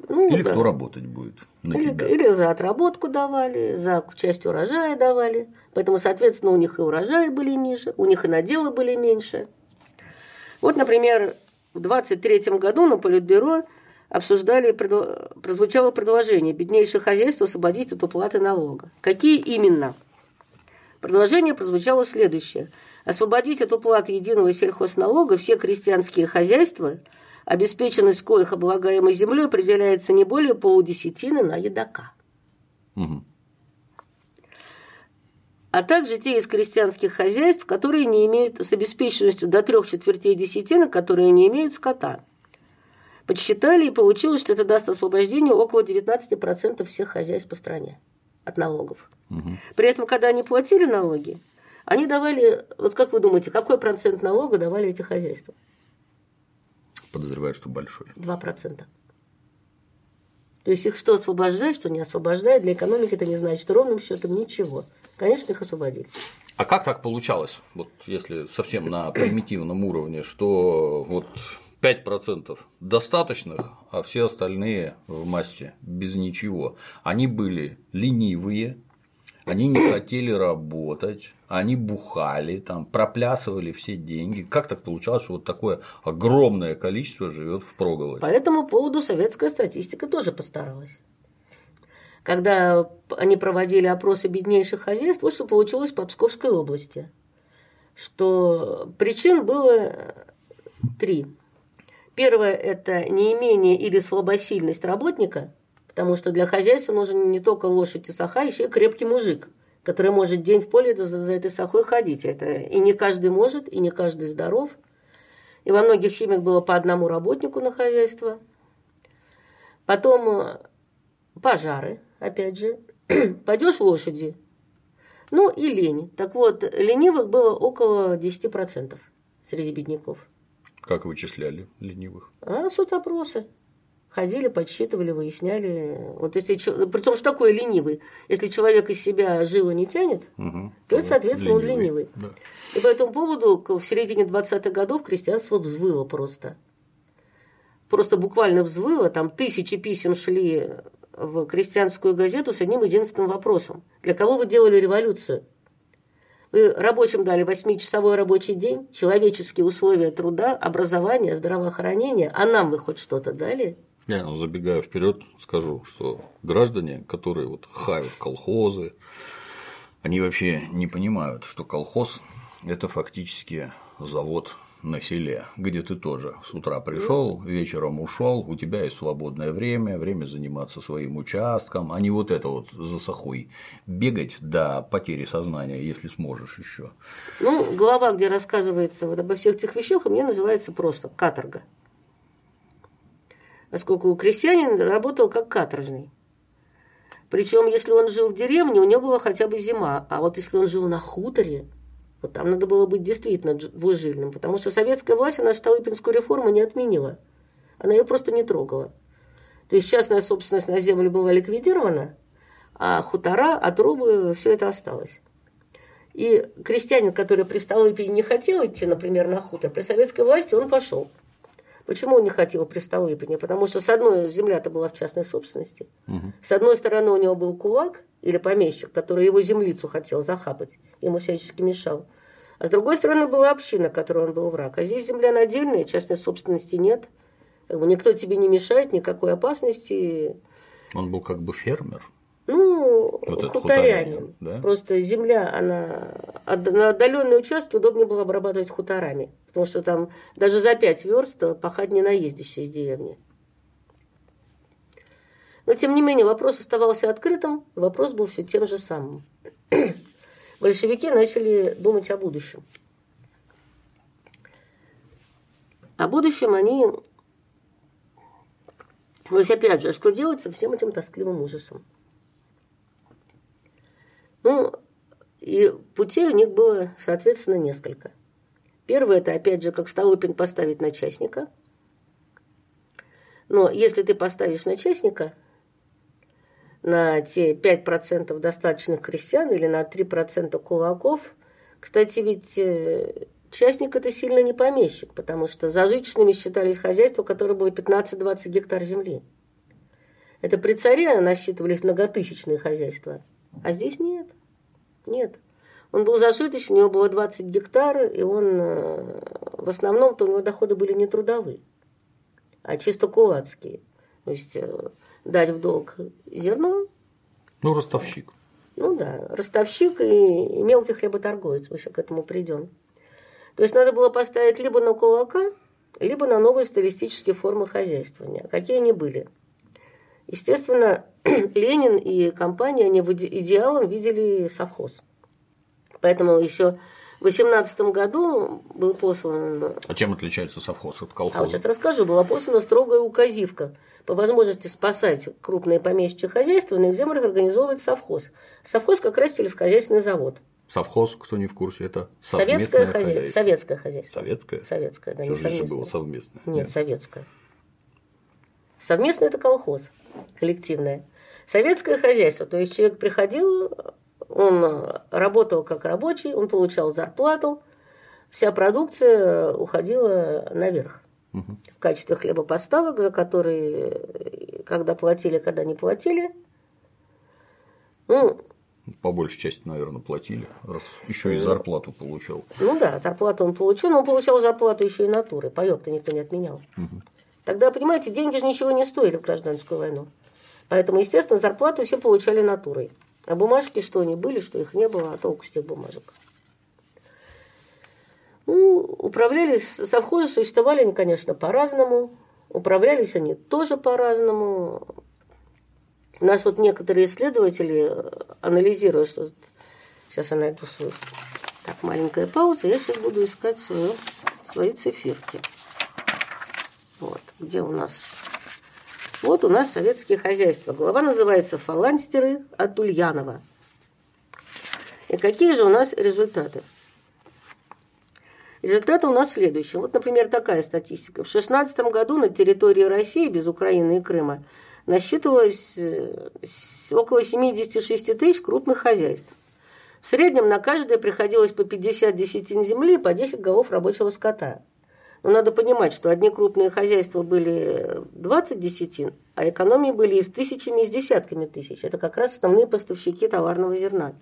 Ну, Или да. кто работать будет Или, тебя. или за отработку давали, за часть урожая давали. Поэтому, соответственно, у них и урожаи были ниже, у них и наделы были меньше. Вот, например, в 23 году на Политбюро обсуждали, прозвучало предложение беднейших хозяйств освободить от уплаты налога. Какие именно? Предложение прозвучало следующее. Освободить от уплаты единого сельхозналога все крестьянские хозяйства, обеспеченность коих облагаемой землей определяется не более полудесятины на едока. Угу. А также те из крестьянских хозяйств, которые не имеют с обеспеченностью до трех четвертей десятины, которые не имеют скота. Подсчитали и получилось, что это даст освобождение около 19% всех хозяйств по стране от налогов. Угу. При этом, когда они платили налоги, они давали, вот как вы думаете, какой процент налога давали эти хозяйства? Подозреваю, что большой. Два процента. То есть их что освобождает, что не освобождает, для экономики это не значит ровным счетом ничего. Конечно, их освободили. А как так получалось, вот если совсем на примитивном уровне, что вот 5% достаточных, а все остальные в массе без ничего. Они были ленивые, они не хотели работать, они бухали, там, проплясывали все деньги. Как так получалось, что вот такое огромное количество живет в проголоде? По этому поводу советская статистика тоже постаралась. Когда они проводили опросы беднейших хозяйств, вот что получилось по Псковской области, что причин было три. Первое – это неимение или слабосильность работника, потому что для хозяйства нужен не только лошадь и саха, еще и крепкий мужик, который может день в поле за, за этой сахой ходить. Это и не каждый может, и не каждый здоров. И во многих семьях было по одному работнику на хозяйство. Потом э, пожары, опять же. Пойдешь лошади. Ну и лень. Так вот, ленивых было около 10% среди бедняков. Как вычисляли ленивых? А соцопросы. Ходили, подсчитывали, выясняли. Вот если притом что такое ленивый? Если человек из себя жило не тянет, угу. то это, соответственно, ленивый. он ленивый. Да. И по этому поводу в середине 20-х годов крестьянство взвыло просто. Просто буквально взвыло. Там тысячи писем шли в крестьянскую газету с одним единственным вопросом. Для кого вы делали революцию? Вы рабочим дали восьмичасовой рабочий день, человеческие условия труда, образование, здравоохранение, а нам вы хоть что-то дали? Я ну, забегая вперед, скажу, что граждане, которые вот хают колхозы, они вообще не понимают, что колхоз – это фактически завод на селе, где ты тоже с утра пришел, вечером ушел, у тебя есть свободное время, время заниматься своим участком, а не вот это вот за сахой бегать до потери сознания, если сможешь еще. Ну, глава, где рассказывается вот обо всех этих вещах, у меня называется просто каторга. Поскольку крестьянин работал как каторжный. Причем, если он жил в деревне, у него была хотя бы зима, а вот если он жил на хуторе, вот там надо было быть действительно двужильным, потому что советская власть, она Столыпинскую реформу не отменила. Она ее просто не трогала. То есть частная собственность на землю была ликвидирована, а хутора, отрубы, все это осталось. И крестьянин, который при Столыпине не хотел идти, например, на хутор, при советской власти он пошел. Почему он не хотел при Столыпине? Потому что, с одной, земля-то была в частной собственности. Угу. С одной стороны, у него был кулак или помещик, который его землицу хотел захапать, ему всячески мешал. А с другой стороны, была община, которой он был враг. А здесь земля надельная, частной собственности нет. Как бы никто тебе не мешает, никакой опасности. Он был как бы фермер. Ну, вот хуторянин. Да? Просто земля, она на отдаленные участки удобнее было обрабатывать хуторами. Потому что там даже за пять верст пахать не наездишься из деревни. Но, тем не менее, вопрос оставался открытым, вопрос был все тем же самым. Большевики начали думать о будущем. О будущем они... То есть, опять же, что делать со всем этим тоскливым ужасом? Ну, и путей у них было, соответственно, несколько. Первое – это, опять же, как Столыпин поставить начальника. Но если ты поставишь начальника на те 5% достаточных крестьян или на 3% кулаков, кстати, ведь э, частник – это сильно не помещик, потому что зажиточными считались хозяйства, которые было 15-20 гектар земли. Это при царе насчитывались многотысячные хозяйства, а здесь нет. Нет. Он был зажиточный, у него было 20 гектар, и он э, в основном-то у него доходы были не трудовые, а чисто кулацкие. То есть э, дать в долг зерно. Ну, ростовщик. Ну да, ростовщик и, и мелкий хлеботорговец, мы еще к этому придем. То есть надо было поставить либо на кулака, либо на новые стилистические формы хозяйствования. Какие они были? Естественно, Ленин и компания, они идеалом видели совхоз. Поэтому еще в 18 году был послан... А чем отличается совхоз от колхоза? А вот сейчас расскажу. Была послана строгая указивка по возможности спасать крупные помещичьи хозяйства, на их землях организовывать совхоз. Совхоз как раз сельскохозяйственный завод. Совхоз, кто не в курсе, это советское хозяйство. Советское хозяйство. Советское? Советское, да, Что не же совместное. было совместное? Нет, советское. Совместное – это колхоз, коллективное. Советское хозяйство, то есть человек приходил, он работал как рабочий, он получал зарплату, вся продукция уходила наверх в качестве хлебопоставок, за которые, когда платили, когда не платили. Ну, По большей части, наверное, платили, раз еще и зарплату получал. ну да, зарплату он получил, но он получал зарплату еще и натурой. Паёк-то никто не отменял. Тогда, понимаете, деньги же ничего не стоили в гражданскую войну. Поэтому, естественно, зарплату все получали натурой. А бумажки, что они были, что их не было, а толку с тех бумажек. Ну, управлялись, совхозы существовали они, конечно, по-разному. Управлялись они тоже по-разному. У нас вот некоторые исследователи, анализируя, что... Сейчас я найду свою... Так, маленькая пауза, я сейчас буду искать свою, свои циферки. Вот, где у нас... Вот у нас советские хозяйства. Глава называется «Фаланстеры» от Ульянова. И какие же у нас результаты? Результаты у нас следующие. Вот, например, такая статистика. В 2016 году на территории России, без Украины и Крыма, насчитывалось э, около 76 тысяч крупных хозяйств. В среднем на каждое приходилось по 50 десятин земли и по 10 голов рабочего скота. Но надо понимать, что одни крупные хозяйства были 20 десятин, а экономии были и с тысячами, и с десятками тысяч. Это как раз основные поставщики товарного зерна.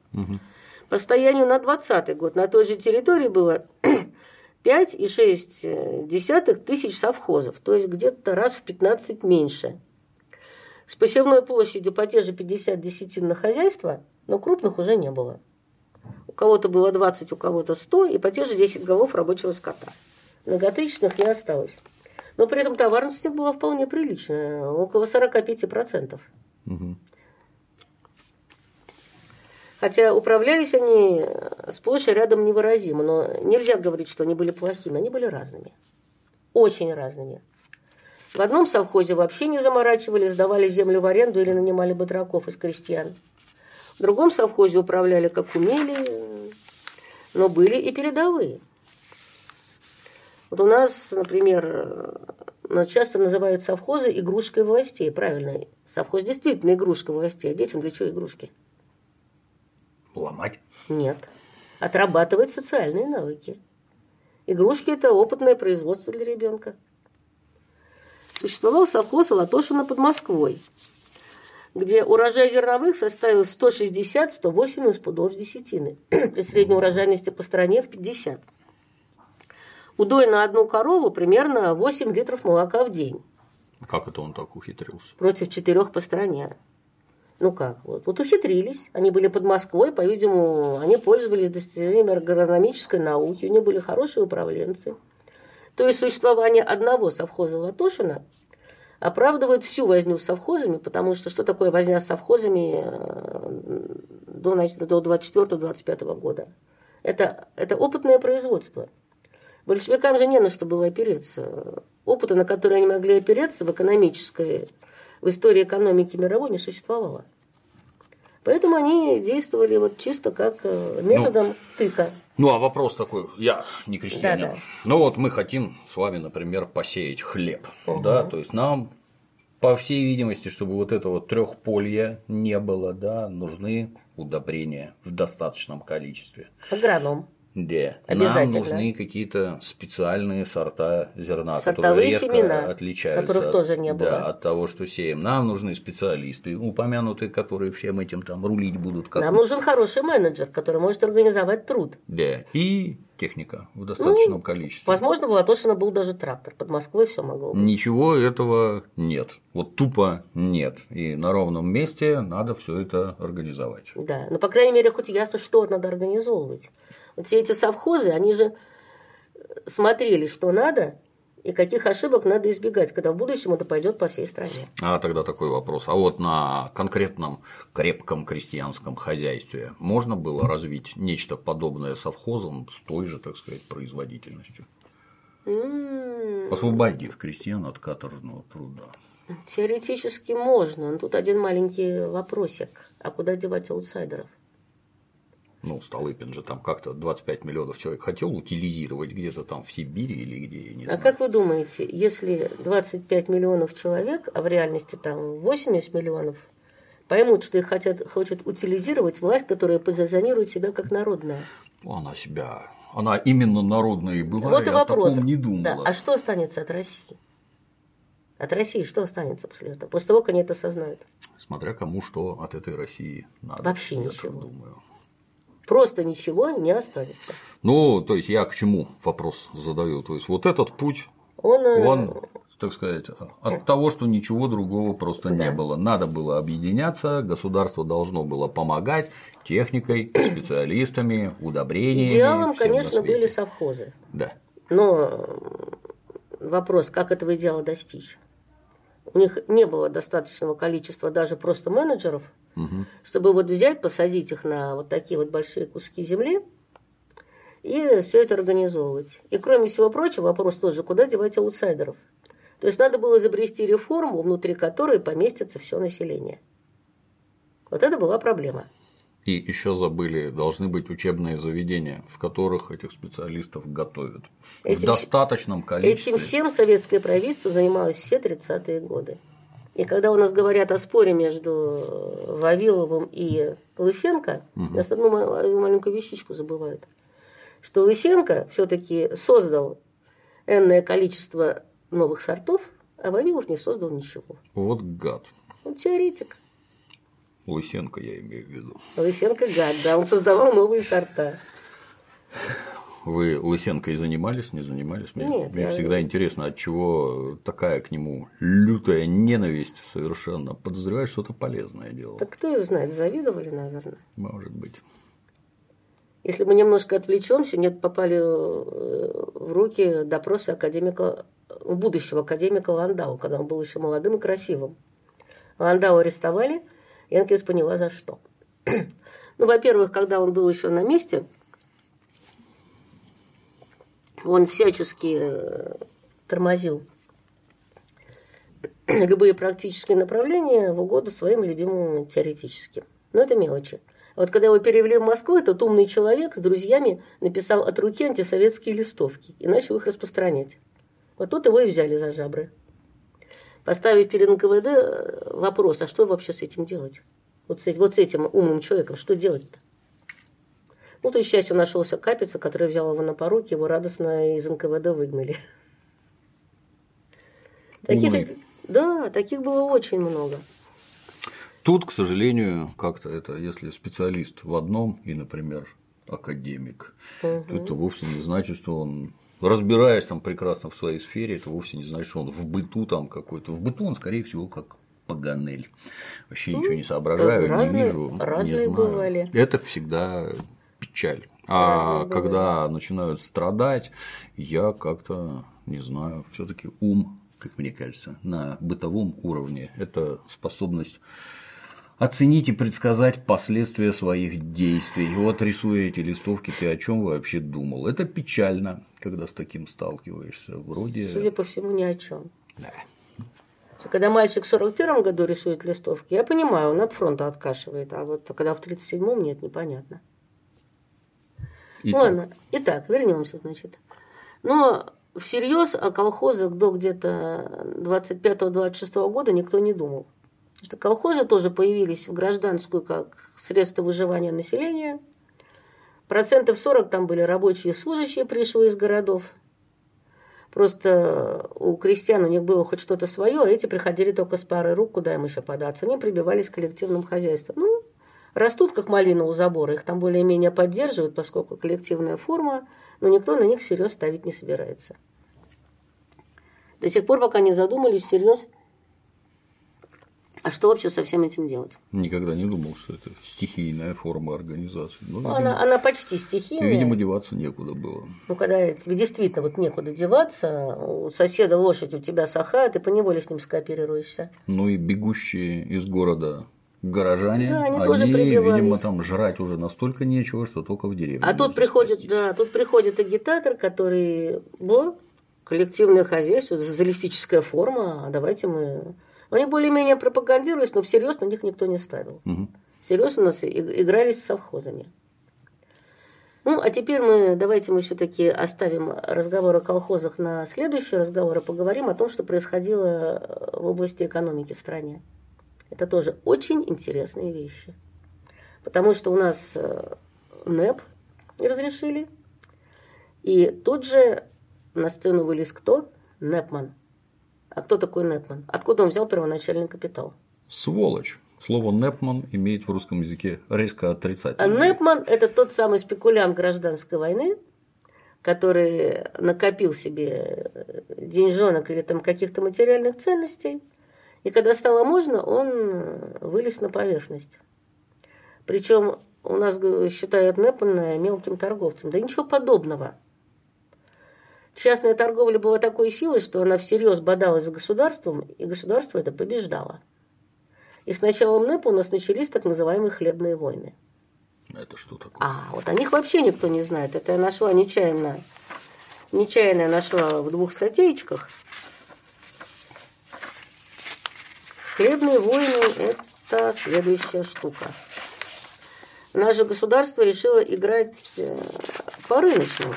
По состоянию на 2020 год на той же территории было 5,6 тысяч совхозов, то есть где-то раз в 15 меньше. С посевной площадью по те же 50 десятин на хозяйство, но крупных уже не было. У кого-то было 20, у кого-то 100, и по те же 10 голов рабочего скота. Многотысячных не осталось. Но при этом товарность у них была вполне приличная, около 45%. Хотя управлялись они сплошь и рядом невыразимо, но нельзя говорить, что они были плохими, они были разными. Очень разными. В одном совхозе вообще не заморачивали, сдавали землю в аренду или нанимали батраков из крестьян. В другом совхозе управляли как умели, но были и передовые. Вот у нас, например, нас часто называют совхозы игрушкой властей. Правильно, совхоз действительно игрушка властей. А детям для чего игрушки? Ломать. Нет. Отрабатывать социальные навыки. Игрушки – это опытное производство для ребенка. Существовал совхоз Латошина под Москвой, где урожай зерновых составил 160-108 из пудов десятины, при средней урожайности по стране в 50. Удой на одну корову примерно 8 литров молока в день Как это он так ухитрился? против четырех по стране. Ну как, вот, вот ухитрились. Они были под Москвой, по-видимому, они пользовались достижениями агрономической науки, у них были хорошие управленцы. То есть существование одного совхоза Латошина оправдывает всю возню с совхозами, потому что что такое возня с совхозами э, до, значит, до 24-25 года? Это, это опытное производство. Большевикам же не на что было опереться. Опыта, на который они могли опереться в экономической, в истории экономики мировой не существовало. Поэтому они действовали вот чисто как э, методом тыка. Ну, а вопрос такой, я не крестьянин. Да-да. Ну, вот мы хотим с вами, например, посеять хлеб, да, то есть нам, по всей видимости, чтобы вот это вот трехполье не было, да, нужны удобрения в достаточном количестве. Агроном. Да. Обязательно. Нам нужны какие-то специальные сорта зерна, Сортовые которые резко семена, отличаются которых от, тоже не было. Да, от того, что сеем. Нам нужны специалисты, упомянутые, которые всем этим там рулить будут. Как Нам нужен хороший менеджер, который может организовать труд. Да. И техника в достаточном Ну, количестве. Возможно, в Латошино был даже трактор. Под Москвой все могло быть. Ничего этого нет. Вот тупо нет. И на ровном месте надо все это организовать. Да, но, по крайней мере, хоть ясно, что надо организовывать. Вот все эти совхозы, они же смотрели, что надо, и каких ошибок надо избегать, когда в будущем это пойдет по всей стране. А тогда такой вопрос. А вот на конкретном крепком крестьянском хозяйстве можно было развить нечто подобное совхозом с той же, так сказать, производительностью? М, Освободив крестьян от каторжного труда. Теоретически можно, но тут один маленький вопросик. А куда девать аутсайдеров? Ну, Столыпин же там как-то 25 миллионов человек хотел утилизировать где-то там в Сибири или где, я не А знаю. как вы думаете, если 25 миллионов человек, а в реальности там 80 миллионов, поймут, что их хотят, хочет утилизировать власть, которая позиционирует себя как народная? Она себя, она именно народная и была, вот и я вопрос. о таком не думала. Да, А что останется от России? От России что останется после этого? После того, как они это осознают? Смотря кому что от этой России надо. Вообще я ничего. думаю. Просто ничего не останется. Ну, то есть я к чему вопрос задаю? То есть вот этот путь, Он, э, он, так сказать, от того, что ничего другого просто не было. Надо было объединяться, государство должно было помогать техникой, специалистами, удобрениями. идеалом, конечно, были совхозы. Да. Но вопрос, как этого идеала достичь? У них не было достаточного количества даже просто менеджеров, чтобы вот взять, посадить их на вот такие вот большие куски земли и все это организовывать. И кроме всего прочего, вопрос тоже, куда девать аутсайдеров? То есть надо было изобрести реформу, внутри которой поместится все население. Вот это была проблема. И еще забыли, должны быть учебные заведения, в которых этих специалистов готовят. Этим в достаточном количестве. Этим всем советское правительство занималось все 30-е годы. И когда у нас говорят о споре между Вавиловым и Лысенко, нас одну ма- одну маленькую вещичку забывают. Что Лысенко все-таки создал энное количество новых сортов, а Вавилов не создал ничего. Вот гад. Он теоретик. Лысенко я имею в виду. Лысенко гад, да, он создавал новые сорта. Вы Лысенко и занимались, не занимались? Мне, Нет, мне я- всегда интересно, от чего такая к нему лютая ненависть совершенно. Подозреваю, что-то полезное делал. Так кто их знает, завидовали, наверное. Может быть. Если мы немножко отвлечемся, мне попали э, в руки допросы академика, будущего академика Ландау, когда он был еще молодым и красивым. Ландау арестовали, я наконец поняла, за что. Ну, во-первых, когда он был еще на месте, он всячески э, тормозил любые практические направления в угоду своим любимым теоретическим. Но это мелочи. Вот когда его перевели в Москву, этот умный человек с друзьями написал от руки антисоветские листовки и начал их распространять. Вот тут его и взяли за жабры. Поставив перед НКВД э, вопрос, а что вообще с этим делать? Вот с, эт- вот с этим умным человеком, что делать-то? Ну, то, к счастью, нашелся Капица, который взял его на поруки, его радостно из НКВД выгнали. Таких, да, таких было очень много. Тут, к сожалению, как-то это, если специалист в одном и, например, академик, то это вовсе не значит, что он разбираясь там прекрасно в своей сфере, это вовсе не значит, что он в быту там какой-то. В быту он, скорее всего, как Паганель. Вообще ничего не соображаю, разные- не вижу, не разные знаю. бывали. Это всегда печаль. А Разные когда начинают страдать, я как-то не знаю, все-таки ум, как мне кажется, на бытовом уровне это способность оценить и предсказать последствия своих действий. И вот рисуя эти листовки, ты о чем вообще думал? Это печально, когда с таким сталкиваешься. Вроде. Судя по всему, ни о чем. Да. Когда мальчик в 41 году рисует листовки, я понимаю, он от фронта откашивает, а вот когда в 37-м нет, непонятно. Итак, Ладно, итак, вернемся, значит. Но всерьез о колхозах до где-то 25-26 года никто не думал. Что колхозы тоже появились в гражданскую как средство выживания населения. Процентов 40 там были рабочие и служащие пришлые из городов. Просто у крестьян у них было хоть что-то свое, а эти приходили только с парой рук, куда им еще податься. Они прибивались к коллективным хозяйствам. Ну, растут как малина у забора, их там более-менее поддерживают, поскольку коллективная форма, но никто на них всерьез ставить не собирается. До сих пор, пока не задумались всерьез, а что вообще со всем этим делать? Никогда не думал, что это стихийная форма организации. Ну, видимо, она, она почти стихийная. Видимо, деваться некуда было. Ну, когда тебе действительно вот некуда деваться, у соседа лошадь, у тебя саха, ты поневоле с ним скооперируешься. Ну и бегущие из города горожане, да, они, они тоже видимо, там жрать уже настолько нечего, что только в деревне. А тут приходит, спастись. да, тут приходит агитатор, который, ну, коллективное хозяйство, социалистическая форма, а давайте мы они более-менее пропагандировались, но всерьез на них никто не ставил. Угу. Всерьез у нас игрались с совхозами. Ну, а теперь мы давайте мы все-таки оставим разговор о колхозах на следующий разговор, и поговорим о том, что происходило в области экономики в стране. Это тоже очень интересные вещи. Потому что у нас э, НЭП разрешили, и тут же на сцену вылез кто? НЭПман – а кто такой Непман? Откуда он взял первоначальный капитал? Сволочь. Слово Непман имеет в русском языке резко отрицательное. А Непман – это тот самый спекулянт гражданской войны, который накопил себе деньжонок или там каких-то материальных ценностей, и когда стало можно, он вылез на поверхность. Причем у нас считают Непмана мелким торговцем. Да ничего подобного. Частная торговля была такой силой, что она всерьез бодалась с государством, и государство это побеждало. И с началом НЭПа у нас начались так называемые хлебные войны. Это что такое? А, вот о них вообще никто не знает. Это я нашла нечаянно. Нечаянно я нашла в двух статейках. Хлебные войны – это следующая штука. Наше государство решило играть э, по рыночному.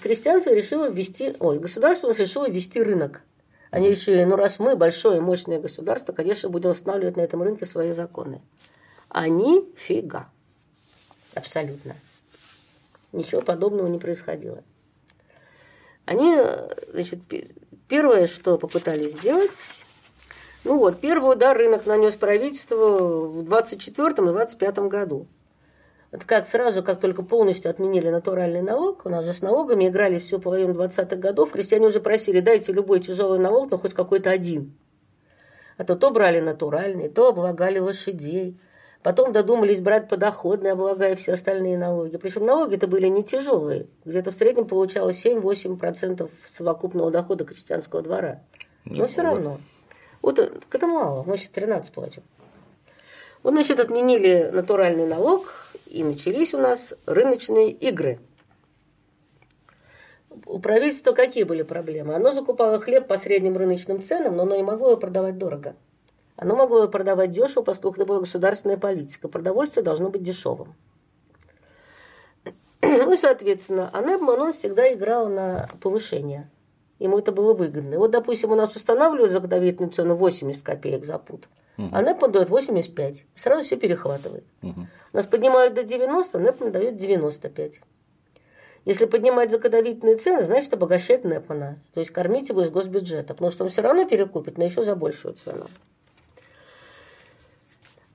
крестьянство решило ввести, ой, государство решило ввести рынок. Они решили, ну раз мы большое мощное государство, конечно, будем устанавливать на этом рынке свои законы. Они фига. Абсолютно. Ничего подобного не происходило. Они, значит, первое, что попытались сделать, ну вот, первый удар рынок нанес правительство в 24 и 25 году. Это как сразу, как только полностью отменили натуральный налог, у нас же с налогами играли всю половину 20-х годов, крестьяне уже просили, дайте любой тяжелый налог, но хоть какой-то один. А то то брали натуральный, то облагали лошадей. Потом додумались брать подоходные, облагая все остальные налоги. Причем налоги-то были не тяжелые. Где-то в среднем получалось 7-8% совокупного дохода крестьянского двора. Но все равно. Вот это мало, мы еще 13 платим. Вот, значит, отменили натуральный налог, и начались у нас рыночные игры. У правительства какие были проблемы? Оно закупало хлеб по средним рыночным ценам, но оно не могло его продавать дорого. Оно могло продавать дешево, поскольку это была государственная политика. Продовольствие должно быть дешевым. Ну и, соответственно, Анебман, он всегда играл на повышение. Ему это было выгодно. И вот, допустим, у нас устанавливают заготовительную цену 80 копеек за пуд – Угу. А НЭП дает 85. Сразу все перехватывает. Угу. Нас поднимают до 90, НЭП дает 95. Если поднимать закодовительные цены, значит обогащать НЭПмана. То есть кормить его из госбюджета. Потому что он все равно перекупит, но еще за большую цену.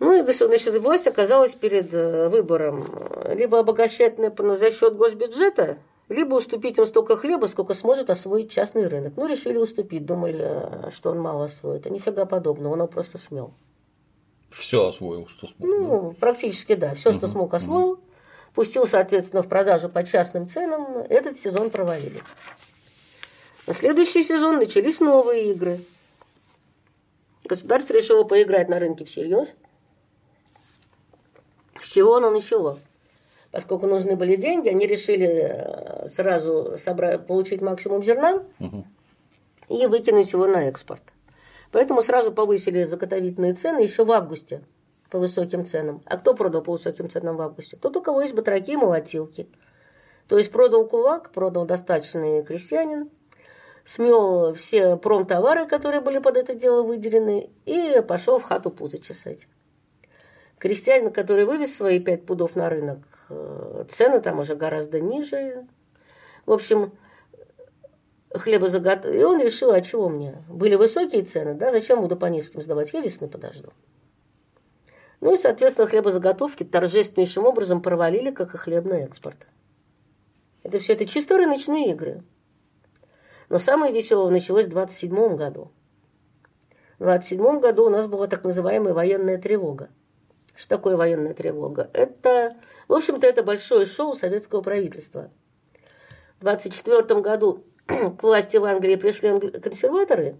Ну и значит, власть оказалась перед э, выбором либо обогащать НЭПмана за счет госбюджета, либо уступить им столько хлеба, сколько сможет освоить частный рынок. Ну, решили уступить, думали, что он мало освоит. А нифига подобного, он его просто смел. Все освоил, что смог. Ну, да? практически да. Все, что смог, освоил. Пустил, соответственно, в продажу по частным ценам. Этот сезон провалили. На следующий сезон начались новые игры. Государство решило поиграть на рынке всерьез. С чего оно начало? поскольку нужны были деньги, они решили э, сразу собрать, получить максимум зерна угу. и выкинуть его на экспорт. Поэтому сразу повысили заготовительные цены еще в августе по высоким ценам. А кто продал по высоким ценам в августе? Тот, у кого есть батраки и молотилки. То есть продал кулак, продал достаточный крестьянин, смел все промтовары, которые были под это дело выделены, и пошел в хату пузо чесать. Крестьянин, который вывез свои пять пудов на рынок, э, цены там уже гораздо ниже. В общем, хлебозагот... И он решил, а чего мне? Были высокие цены, да, зачем буду по низким сдавать? Я весны подожду. Ну и, соответственно, хлебозаготовки торжественнейшим образом провалили, как и хлебный экспорт. Это все это чисто рыночные игры. Но самое веселое началось в 27 году. В 27 году у нас была так называемая военная тревога. Что такое военная тревога? Это, в общем-то, это большое шоу советского правительства. В 24 году к власти в Англии пришли консерваторы.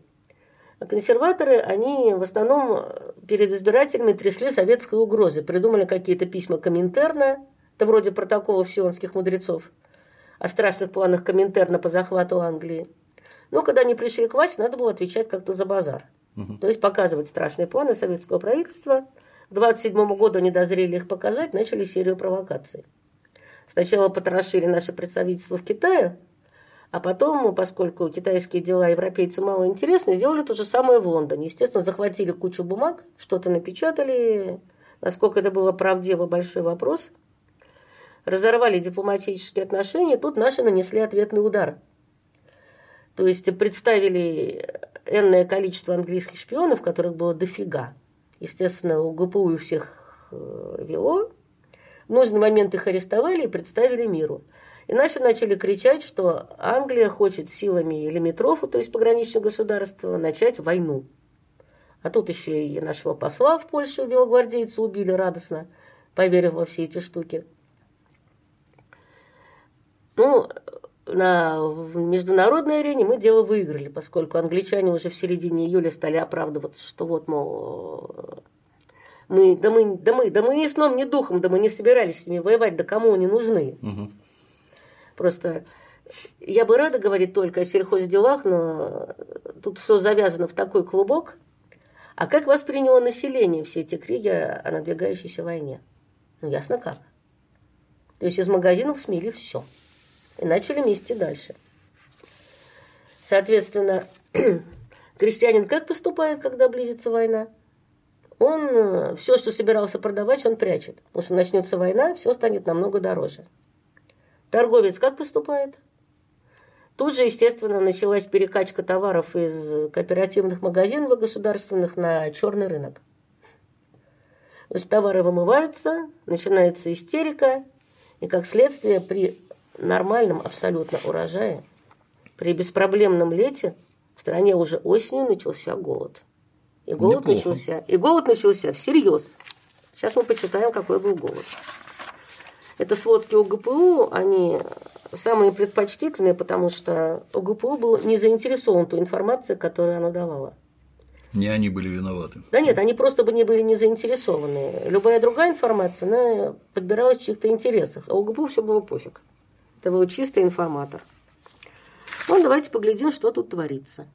А консерваторы, они в основном перед избирателями трясли советской угрозы. Придумали какие-то письма Коминтерна, это вроде протоколов сионских мудрецов, о страшных планах Коминтерна по захвату Англии. Но когда они пришли к власти, надо было отвечать как-то за базар. Угу. То есть показывать страшные планы советского правительства. К 27 году они дозрели их показать, начали серию провокаций. Сначала потрошили наше представительство в Китае, а потом, поскольку китайские дела европейцу мало интересны, сделали то же самое в Лондоне. Естественно, захватили кучу бумаг, что-то напечатали. Насколько это было правдиво, большой вопрос. Разорвали дипломатические отношения. Тут наши нанесли ответный удар. То есть представили энное количество английских шпионов, которых было дофига. Естественно, у ГПУ и всех э, вело. В нужный момент их арестовали и представили миру. И наши начали кричать, что Англия хочет силами лимитрофа, то есть пограничного государства, начать войну. А тут еще и нашего посла в Польше белогвардейцы убили радостно, поверив во все эти штуки. Ну, на международной арене мы дело выиграли, поскольку англичане уже в середине июля стали оправдываться, что вот, мол, мы, да мы, да мы, да мы ни сном, ни духом, да мы не собирались с ними воевать, да кому они нужны. Угу. Просто я бы рада говорить только о сельхозделах, но тут все завязано в такой клубок. А как восприняло население все эти криги о надвигающейся войне? Ну, ясно как. То есть из магазинов смели все. И начали мести дальше. Соответственно, крестьянин как поступает, когда близится война? Он э, все, что собирался продавать, он прячет. Потому что начнется война, все станет намного дороже. Торговец как поступает? Тут же, естественно, началась перекачка товаров из кооперативных магазинов государственных на черный рынок. То есть товары вымываются, начинается истерика, и как следствие при нормальном абсолютно урожае, при беспроблемном лете в стране уже осенью начался голод. И голод Неплохо. начался. И голод начался всерьез. Сейчас мы почитаем, какой был голод. Это сводки ОГПУ, они самые предпочтительные, потому что ОГПУ был не заинтересован той информацией, которую оно давало. Не они были виноваты. Да нет, они просто бы не были не заинтересованы. Любая другая информация, она подбиралась в чьих-то интересах, а ОГПУ все было пофиг. Это был чистый информатор. Ну, давайте поглядим, что тут творится.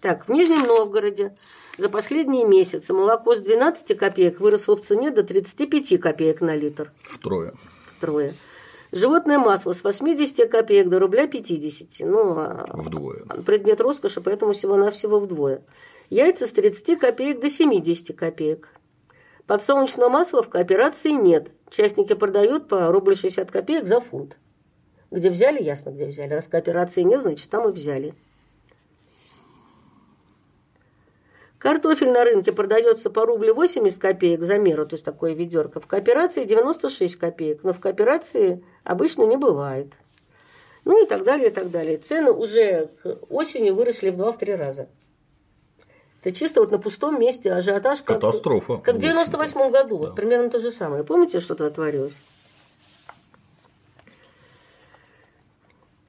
Так, в Нижнем Новгороде за последние месяцы молоко с 12 копеек выросло в цене до 35 копеек на литр. Втрое. Втрое. Животное масло с 80 копеек до рубля 50. Ну, а вдвое. Предмет роскоши, поэтому всего-навсего вдвое. Яйца с 30 копеек до 70 копеек. Подсолнечного масла в кооперации нет. Частники продают по рубль 60 копеек за фунт. Где взяли, ясно, где взяли. Раз кооперации нет, значит, там и взяли. Картофель на рынке продается по рублю 80 копеек за меру, то есть такое ведерко. В кооперации 96 копеек, но в кооперации обычно не бывает. Ну и так далее, и так далее. Цены уже к осени выросли в 2-3 раза. Это чисто вот на пустом месте ажиотаж. Как, Катастрофа. Как в 98 году. Да. Вот примерно то же самое. Помните, что тогда творилось?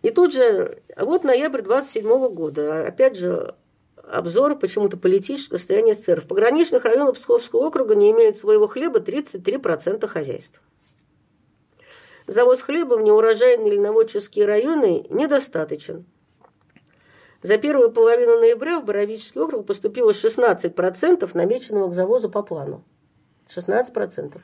И тут же, вот ноябрь 27 года, опять же, обзор почему-то политического состояния СССР. В пограничных районах Псковского округа не имеют своего хлеба 33% хозяйств. Завоз хлеба в неурожайные льноводческие районы недостаточен. За первую половину ноября в Боровический округ поступило 16% намеченного к завозу по плану. 16%.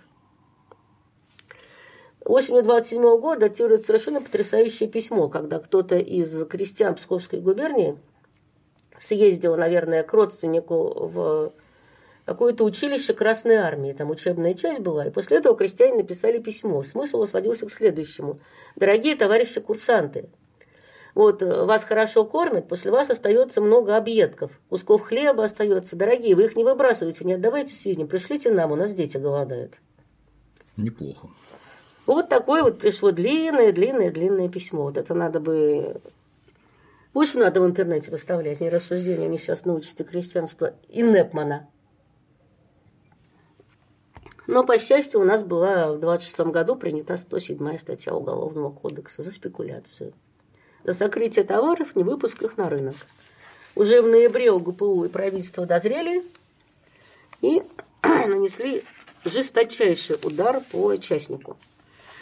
Осенью 27 года датирует совершенно потрясающее письмо, когда кто-то из крестьян Псковской губернии – съездила, наверное, к родственнику в какое-то училище Красной Армии, там учебная часть была, и после этого крестьяне написали письмо. Смысл сводился к следующему. «Дорогие товарищи курсанты, вот э, вас хорошо кормят, после вас остается много объедков, кусков хлеба остается. Дорогие, вы их не выбрасывайте, не отдавайте свиньям, пришлите нам, у нас дети голодают». Неплохо. Вот такое вот пришло длинное, длинное, длинное письмо. Вот это надо бы... Больше надо в интернете выставлять, не рассуждения несчастного учителя крестьянства и Непмана. Но, по счастью, у нас была в 26 году принята 107 статья Уголовного кодекса за спекуляцию. За сокрытие товаров, не выпуск их на рынок. Уже в ноябре УГПУ и правительство дозрели и нанесли жесточайший удар по участнику.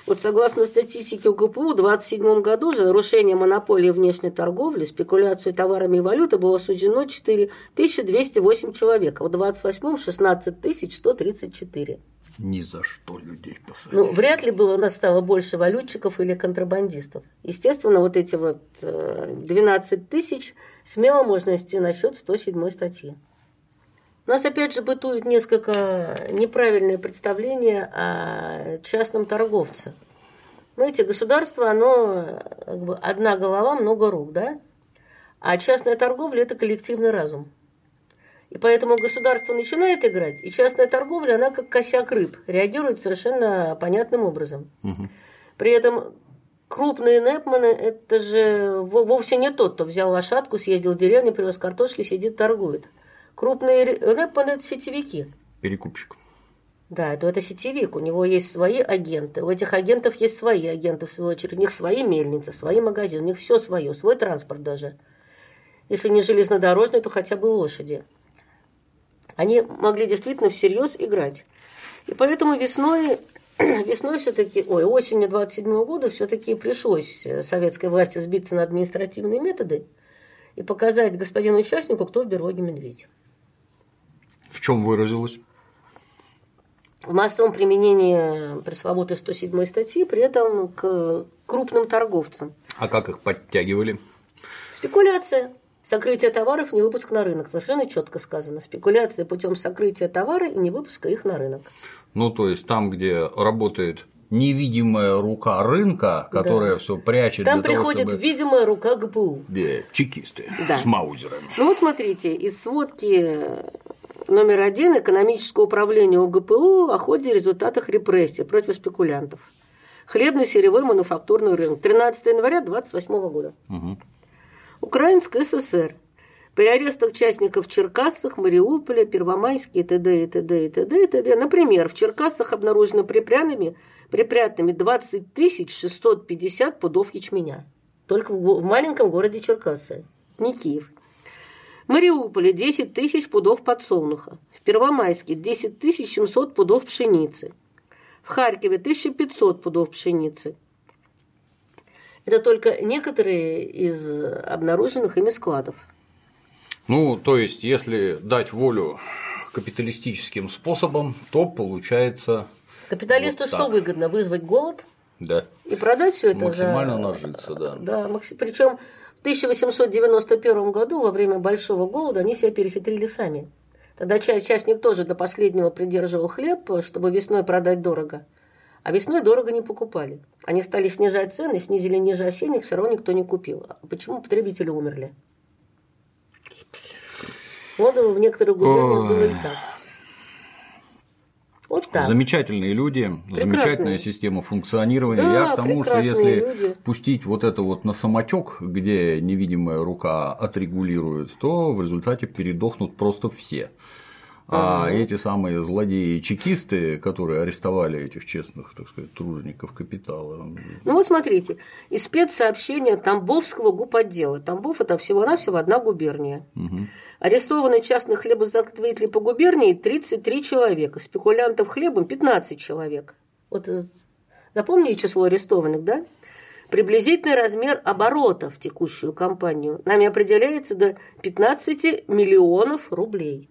Вот согласно статистике УГПУ, в 2027 году за нарушение монополии внешней торговли, спекуляцию товарами и валютой было осуждено 4208 человек, а в 2028 – 16 134. Ни за что людей посадили. Ну, вряд ли было у нас стало больше валютчиков или контрабандистов. Естественно, вот эти вот 12 э, тысяч смело можно нести на счет 107 статьи. У нас опять же бытует несколько неправильное представление о частном торговце. Знаете, государство, оно как бы одна голова, много рук, да? А частная торговля – это коллективный разум. И поэтому государство начинает играть, и частная торговля, она как косяк рыб, реагирует совершенно понятным образом. Угу. При этом крупные непманы – это же вовсе не тот, кто взял лошадку, съездил в деревню, привез картошки, сидит, торгует. Крупные рэпманы – это сетевики. Перекупщик. Да, то это сетевик, у него есть свои агенты, у этих агентов есть свои агенты, в свою очередь, у них свои мельницы, свои магазины, у них все свое, свой транспорт даже. Если не железнодорожный, то хотя бы лошади. Они могли действительно всерьез играть. И поэтому весной, весной все-таки, ой, осенью 27 года все-таки пришлось советской власти сбиться на административные методы и показать господину участнику, кто в берлоге медведь. В чем выразилось? В массовом применении пресловутой 107 статьи, при этом к крупным торговцам. А как их подтягивали? Спекуляция. Сокрытие товаров, не выпуск на рынок. Совершенно четко сказано. Спекуляция путем сокрытия товара и не выпуска их на рынок. Ну, то есть там, где работает невидимая рука рынка, которая да. все прячет. Там приходит того, чтобы... видимая рука ГПУ. Да, чекисты да. с маузерами. Ну вот смотрите, из сводки номер один экономического управления ОГПУ о ходе и результатах репрессий против спекулянтов. Хлебный, сырьевой, мануфактурный рынок. 13 января 28 года. Угу. Украинская ССР. При арестах участников в Черкассах, Мариуполе, Первомайске и т.д. и т.д. и т.д. и т.д. Например, в Черкассах обнаружено припрятанными, припрятанными 20 650 пудов ячменя. Только в маленьком городе Черкассы, не Киев. Мариуполе 10 тысяч пудов подсолнуха, в Первомайске 10 700 пудов пшеницы, в Харькове 1500 пудов пшеницы. Это только некоторые из обнаруженных ими складов. Ну, то есть, если дать волю капиталистическим способом, то получается. Капиталисту вот что выгодно? Вызвать голод? Да. И продать все это Максимально за... нажиться, да. Да, причем в 1891 году, во время Большого голода, они себя перехитрили сами. Тогда частник тоже до последнего придерживал хлеб, чтобы весной продать дорого. А весной дорого не покупали. Они стали снижать цены, снизили ниже осенних, все равно никто не купил. А почему потребители умерли? Вот в некоторых губерниях было и так. Вот так. Замечательные люди, прекрасные. замечательная система функционирования. Да, Я к тому, что если люди. пустить вот это вот на самотек, где невидимая рука отрегулирует, то в результате передохнут просто все. А эти самые злодеи-чекисты, которые арестовали этих честных, так сказать, тружеников капитала. Ну вот смотрите, из спецсообщения Тамбовского гупотдела. Тамбов – это всего-навсего одна губерния. Угу. Арестованы частных хлебозаготовителей по губернии 33 человека, спекулянтов хлебом 15 человек. Вот э, запомнили число арестованных, да? Приблизительный размер оборота в текущую кампанию нами определяется до 15 миллионов рублей.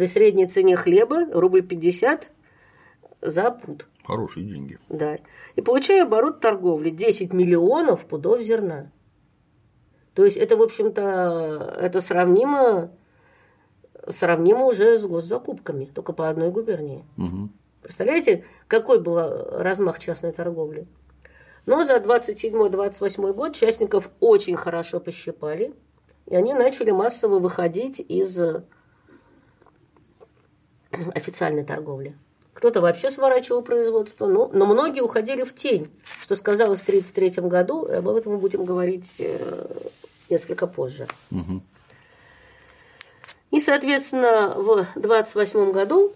При средней цене хлеба рубль 50 за пуд. Хорошие деньги. Да. И получаю оборот торговли 10 миллионов пудов зерна. То есть это, в общем-то, это сравнимо сравнимо уже с госзакупками, только по одной губернии. Угу. Представляете, какой был размах частной торговли? Но за 27-28 год частников очень хорошо пощипали, и они начали массово выходить из официальной торговли. Кто-то вообще сворачивал производство, но, но многие уходили в тень, что сказалось в 1933 году, и об этом мы будем говорить э, несколько позже. Угу. И, соответственно, в 1928 году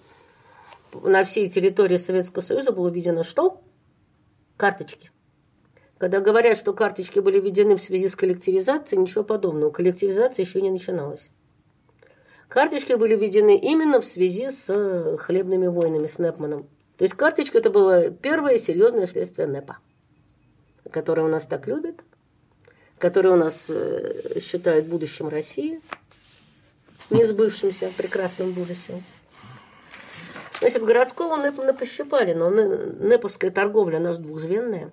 на всей территории Советского Союза было введено что? Карточки. Когда говорят, что карточки были введены в связи с коллективизацией, ничего подобного. Коллективизация еще не начиналась. Карточки были введены именно в связи с э, хлебными войнами, с Непманом. То есть карточка – это было первое серьезное следствие НЭПа, которое у нас так любят, которое у нас э, считают будущим России, не сбывшимся прекрасным будущим. Значит, городского НЭПа пощипали, но НЭПовская торговля, же двухзвенная.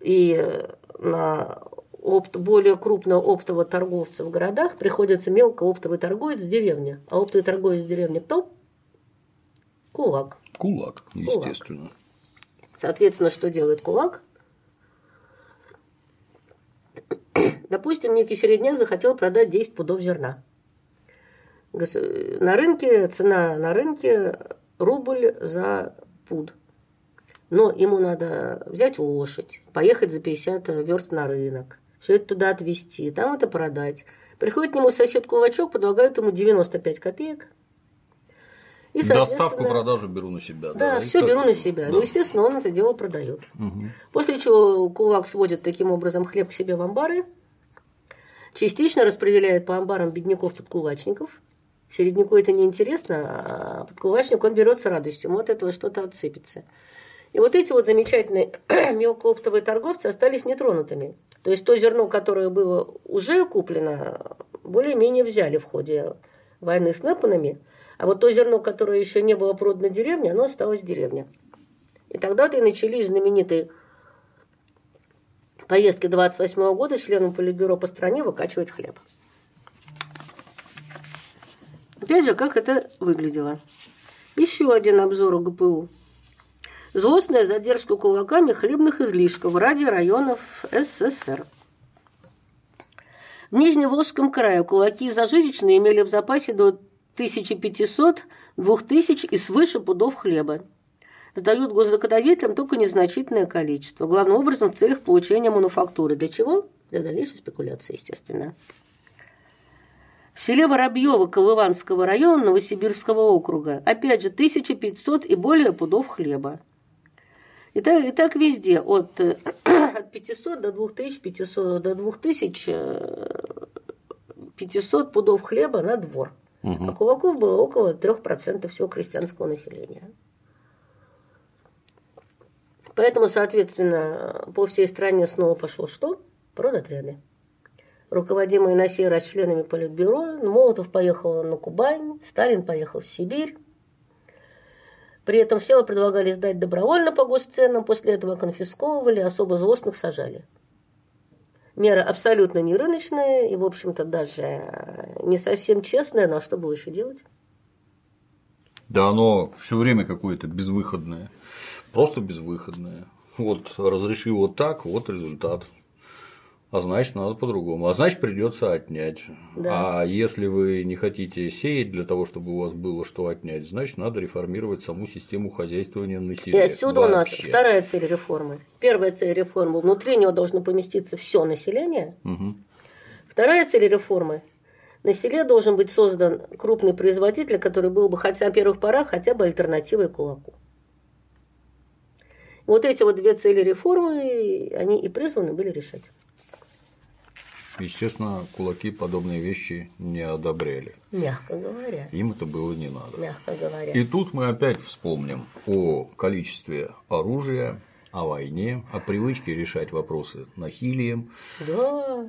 И э, на опт, более крупного оптового торговца в городах приходится мелкооптовый торговец в деревне. А оптовый торговец в деревне кто? Кулак. Кулак, естественно. Кулак. Соответственно, что делает кулак? Допустим, некий середняк захотел продать 10 пудов зерна. На рынке цена на рынке рубль за пуд. Но ему надо взять лошадь, поехать за 50 верст на рынок, все это туда отвезти, там это продать. Приходит к нему сосед кулачок, предлагает ему 95 копеек. И, Доставку, продажу беру на себя. Да, да все беру на себя. Да. Ну, естественно, он это дело продает. Угу. После чего кулак сводит таким образом хлеб к себе в амбары, частично распределяет по амбарам бедняков-подкулачников. Середняку это неинтересно, а подкулачник он берет с радостью, ему от этого что-то отсыпется. И вот эти вот замечательные мелкооптовые торговцы остались нетронутыми. То есть то зерно, которое было уже куплено, более-менее взяли в ходе войны с Непанами, а вот то зерно, которое еще не было продано деревне, оно осталось в деревне. И тогда-то и начались знаменитые поездки 28 -го года членам Политбюро по стране выкачивать хлеб. Опять же, как это выглядело. Еще один обзор у ГПУ – Злостная задержка кулаками хлебных излишков ради районов СССР. В Нижневолжском крае кулаки зажиточные имели в запасе до 1500, 2000 и свыше пудов хлеба. Сдают госзаготовителям только незначительное количество, главным образом в целях получения мануфактуры. Для чего? Для дальнейшей спекуляции, естественно. В селе Воробьево Колыванского района Новосибирского округа опять же 1500 и более пудов хлеба. И так, и так везде, от, от 500 до 2500, до 2500 500 э, пудов хлеба на двор. Угу. А кулаков было около 3% всего крестьянского населения. Поэтому, соответственно, по всей стране снова пошло что? Продотряды. Руководимые на сей раз членами Политбюро, Молотов поехал на Кубань, Сталин поехал в Сибирь, при этом все предлагали сдать добровольно по госценам, после этого конфисковывали, особо злостных сажали. Мера абсолютно не рыночная и, в общем-то, даже не совсем честная, но что было еще делать? Да оно все время какое-то безвыходное, просто безвыходное. Вот разрешил вот так, вот результат а значит, надо по-другому. А значит, придется отнять. Да. А если вы не хотите сеять для того, чтобы у вас было что отнять, значит, надо реформировать саму систему хозяйствования на селе. И отсюда Вообще. у нас вторая цель реформы. Первая цель реформы внутри него должно поместиться все население. Угу. Вторая цель реформы на селе должен быть создан крупный производитель, который был бы хотя на первых порах хотя бы альтернативой кулаку. Вот эти вот две цели реформы, они и призваны были решать. Естественно, кулаки подобные вещи не одобряли. Мягко говоря. Им это было не надо. Мягко говоря. И тут мы опять вспомним о количестве оружия, о войне, о привычке решать вопросы насилием. Да.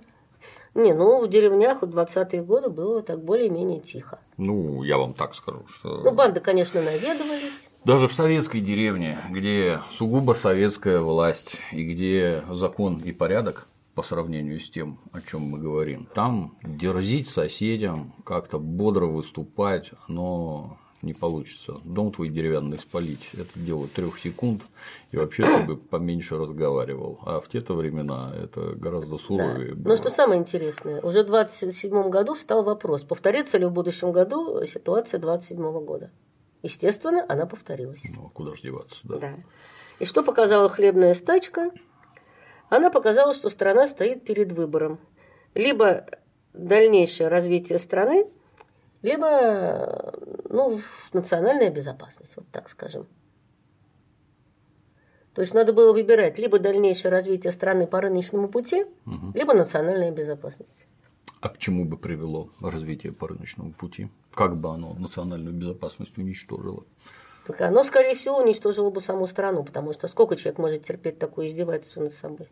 Не, ну в деревнях в 20-е годы было так более-менее тихо. Ну, я вам так скажу, что. Ну, банды, конечно, наведывались. Даже в советской деревне, где сугубо советская власть и где закон и порядок, по сравнению с тем, о чем мы говорим. Там дерзить соседям, как-то бодро выступать, оно не получится. Дом твой деревянный спалить – это дело трех секунд, и вообще ты бы поменьше разговаривал. А в те-то времена это гораздо суровее. Да. Но что самое интересное, уже в 27 году встал вопрос, повторится ли в будущем году ситуация 27 года. Естественно, она повторилась. Ну, а куда же деваться, да. да. И что показала хлебная стачка? Она показала, что страна стоит перед выбором. Либо дальнейшее развитие страны, либо ну, национальная безопасность, вот так скажем. То есть надо было выбирать либо дальнейшее развитие страны по рыночному пути, угу. либо национальная безопасность. А к чему бы привело развитие по рыночному пути? Как бы оно национальную безопасность уничтожило? Оно, скорее всего, уничтожило бы саму страну, потому что сколько человек может терпеть такое издевательство над собой?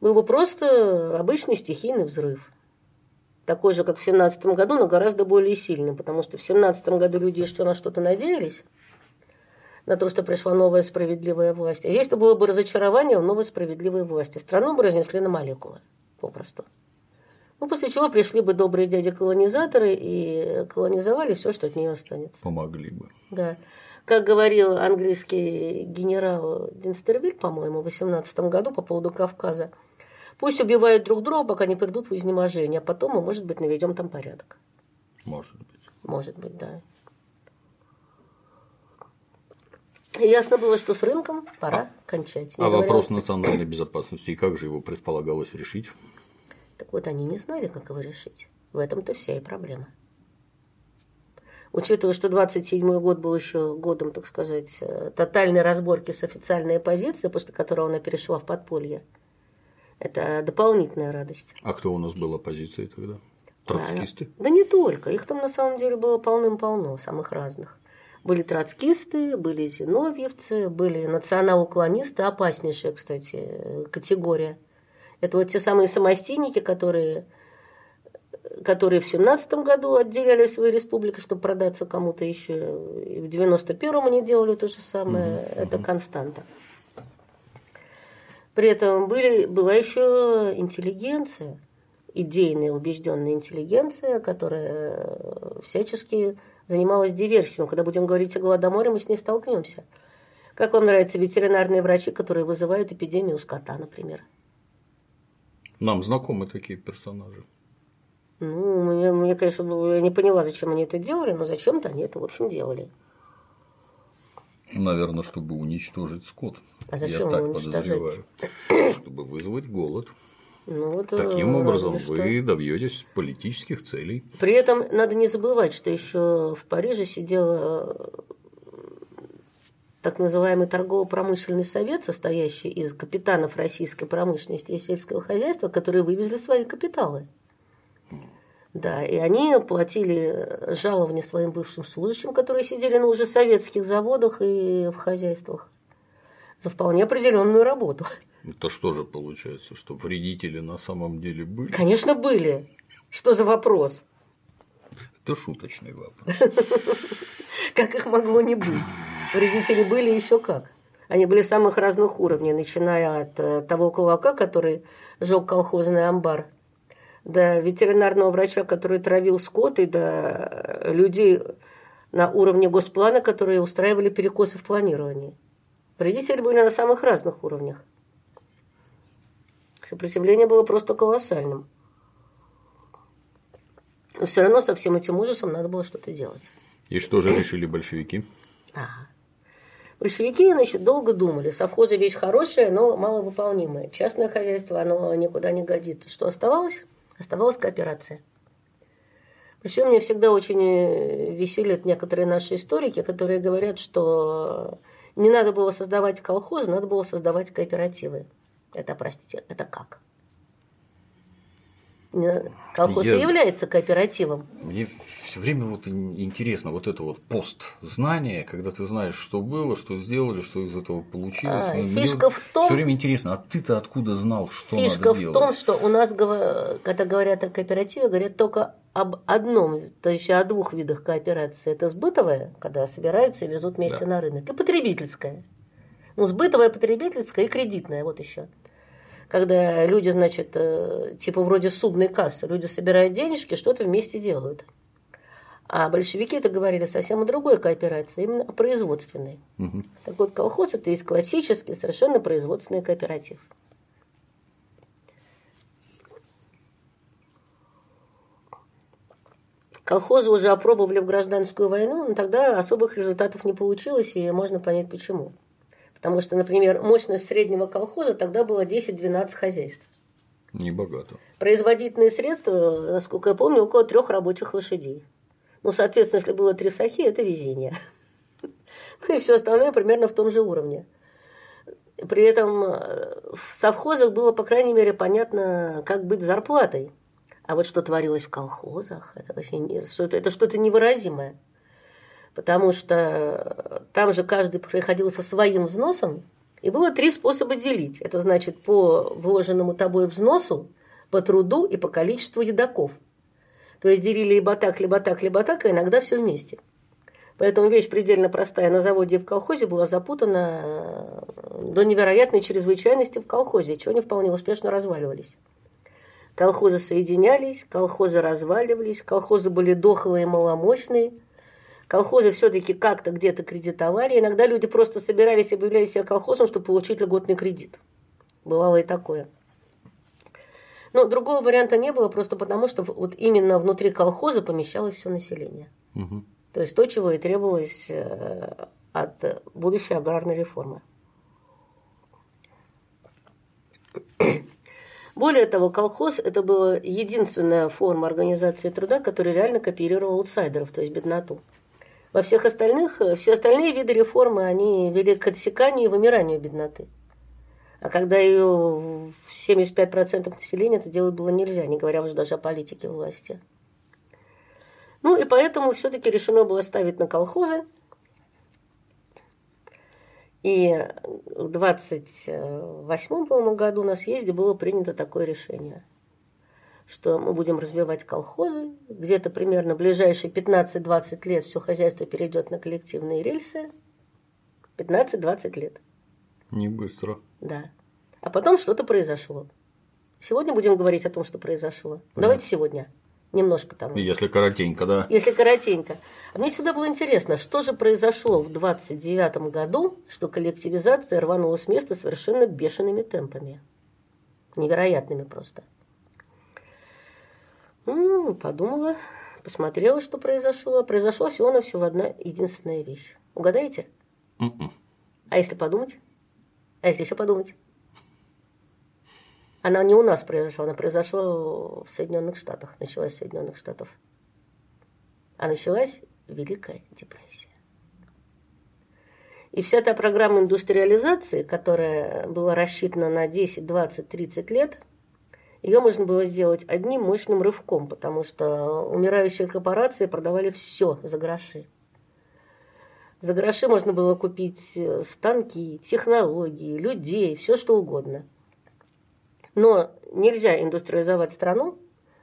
Был бы просто обычный стихийный взрыв. Такой же, как в 17 году, но гораздо более сильный, потому что в 17 году люди что на что-то надеялись, на то, что пришла новая справедливая власть. А здесь-то было бы разочарование в новой справедливой власти. Страну бы разнесли на молекулы, попросту. Ну, после чего пришли бы добрые дяди-колонизаторы и колонизовали все, что от нее останется. Помогли бы. Да. Как говорил английский генерал Динстервиль, по-моему, в 18 году по поводу Кавказа, пусть убивают друг друга, пока не придут в изнеможение, а потом мы, может быть, наведем там порядок. Может быть. Может быть, да. Ясно было, что с рынком пора а, кончать. а вопрос национальной безопасности, и как же его предполагалось решить? Так вот, они не знали, как его решить. В этом-то вся и проблема. Учитывая, что 27 год был еще годом, так сказать, э, тотальной разборки с официальной оппозицией, после которого она перешла в подполье, это дополнительная радость. А кто у нас был оппозицией тогда? Троцкисты? Да, да не только. Их там на самом деле было полным-полно, самых разных. Были троцкисты, были зиновьевцы, были национал-уклонисты, опаснейшая, кстати, категория – это вот те самые самостийники, которые, которые в семнадцатом году отделяли свои республики, чтобы продаться кому-то еще. И в девяносто первом они делали то же самое. Угу, Это константа. При этом были, была еще интеллигенция, идейная, убежденная интеллигенция, которая всячески занималась диверсией. Когда будем говорить о Голодоморе, мы с ней столкнемся. Как вам нравятся ветеринарные врачи, которые вызывают эпидемию у скота, например? Нам знакомы такие персонажи. Ну, мне, мне, конечно, я не поняла, зачем они это делали, но зачем-то они это, в общем, делали. Наверное, чтобы уничтожить скот. А зачем я так подозреваю. Чтобы вызвать голод. Ну, вот, Таким образом, вы добьетесь политических целей. При этом надо не забывать, что еще в Париже сидела так называемый торгово-промышленный совет, состоящий из капитанов российской промышленности и сельского хозяйства, которые вывезли свои капиталы. Да, и они платили жалования своим бывшим служащим, которые сидели на уже советских заводах и в хозяйствах за вполне определенную работу. Это что же получается, что вредители на самом деле были? Конечно, были. Что за вопрос? Это шуточный вопрос. Как их могло не быть? Вредители были еще как. Они были самых разных уровней, начиная от э, того кулака, который жег колхозный амбар, до ветеринарного врача, который травил скот, и до людей на уровне госплана, которые устраивали перекосы в планировании. Вредители были на самых разных уровнях. Сопротивление было просто колоссальным. Но все равно со всем этим ужасом надо было что-то делать. И что же решили большевики? Ага. Большевики, значит, долго думали. Совхозы вещь хорошая, но маловыполнимая. Частное хозяйство, оно никуда не годится. Что оставалось? Оставалась кооперация. Причем мне всегда очень э, веселят некоторые наши историки, которые говорят, что не надо было создавать колхозы, надо было создавать кооперативы. Это, простите, это как? Колхоз я, является кооперативом. Мне все время вот интересно вот это вот постзнание, когда ты знаешь, что было, что сделали, что из этого получилось. А, фишка в том. Все время интересно, а ты-то откуда знал, что фишка надо делать? Фишка в том, что у нас, когда говорят о кооперативе, говорят только об одном, то есть о двух видах кооперации. Это сбытовая, когда собираются и везут вместе да. на рынок, и потребительская. Ну, сбытовая, потребительская и кредитная, вот еще. Когда люди, значит, э, типа вроде судной кассы, люди собирают денежки, что-то вместе делают. А большевики это говорили совсем о другой кооперации, именно о производственной. Мгм. Так вот, колхоз это есть классический, совершенно производственный кооператив. Колхозы уже опробовали в гражданскую войну, но тогда особых результатов не получилось, и можно понять почему. Потому что, например, мощность среднего колхоза тогда была 10-12 хозяйств. Небогато. Производительные средства, насколько я помню, около трех рабочих лошадей. Ну, соответственно, если было три сахи, это везение. Ну и все остальное примерно в том же уровне. При этом э, в совхозах было, по крайней мере, понятно, как быть зарплатой. А вот что творилось в колхозах, это вообще не- что-то- это что-то невыразимое. Потому что там же каждый приходил со своим взносом, и было три способа делить. Это значит по вложенному тобой взносу, по труду и по количеству едоков. То есть делили либо так, либо так, либо так, а иногда все вместе. Поэтому вещь предельно простая. На заводе и в колхозе была запутана э, до невероятной чрезвычайности в колхозе, чего они вполне успешно разваливались. Колхозы соединялись, колхозы разваливались, колхозы были дохлые и маломощные. Колхозы все-таки как-то где-то кредитовали. Иногда люди просто собирались и объявляли себя колхозом, чтобы получить льготный кредит. Бывало и такое. Но другого варианта не было, просто потому что вот именно внутри колхоза помещалось все население. Мгм. То есть то, чего и требовалось э, от будущей аграрной реформы. Более того, колхоз – это была единственная форма организации труда, которая реально копировала аутсайдеров, то есть бедноту. Во всех остальных, э, все остальные виды реформы, они вели к отсеканию и вымиранию бедноты. А когда ее в 75% населения это делать было нельзя, не говоря уже даже о политике власти. Ну и поэтому все-таки решено было ставить на колхозы. И в 28 по-моему, году на съезде было принято такое решение, что мы будем развивать колхозы, где-то примерно ближайшие 15-20 лет все хозяйство перейдет на коллективные рельсы. 15-20 лет, Не быстро. да. А потом что-то произошло. Сегодня будем говорить о том, что произошло. Давайте сегодня. Немножко там. Если коротенько, да. Если коротенько. А мне всегда было интересно, что же произошло в 29 году, что коллективизация рванула с места совершенно бешеными темпами. Невероятными просто. Подумала, посмотрела, что произошло. Произошла всего-навсего одна единственная вещь. Угадаете? Мгм. А если подумать? А если еще подумать? Она не у нас произошла, она произошла в Соединенных Штатах, началась в Соединенных Штатах. А началась Великая депрессия. И вся та программа индустриализации, которая была рассчитана на 10, 20, 30 лет, ее можно было сделать одним мощным рывком, потому что умирающие корпорации продавали все за гроши. За гроши можно было купить э, станки, технологии, людей, все что угодно. Но нельзя индустриализовать страну,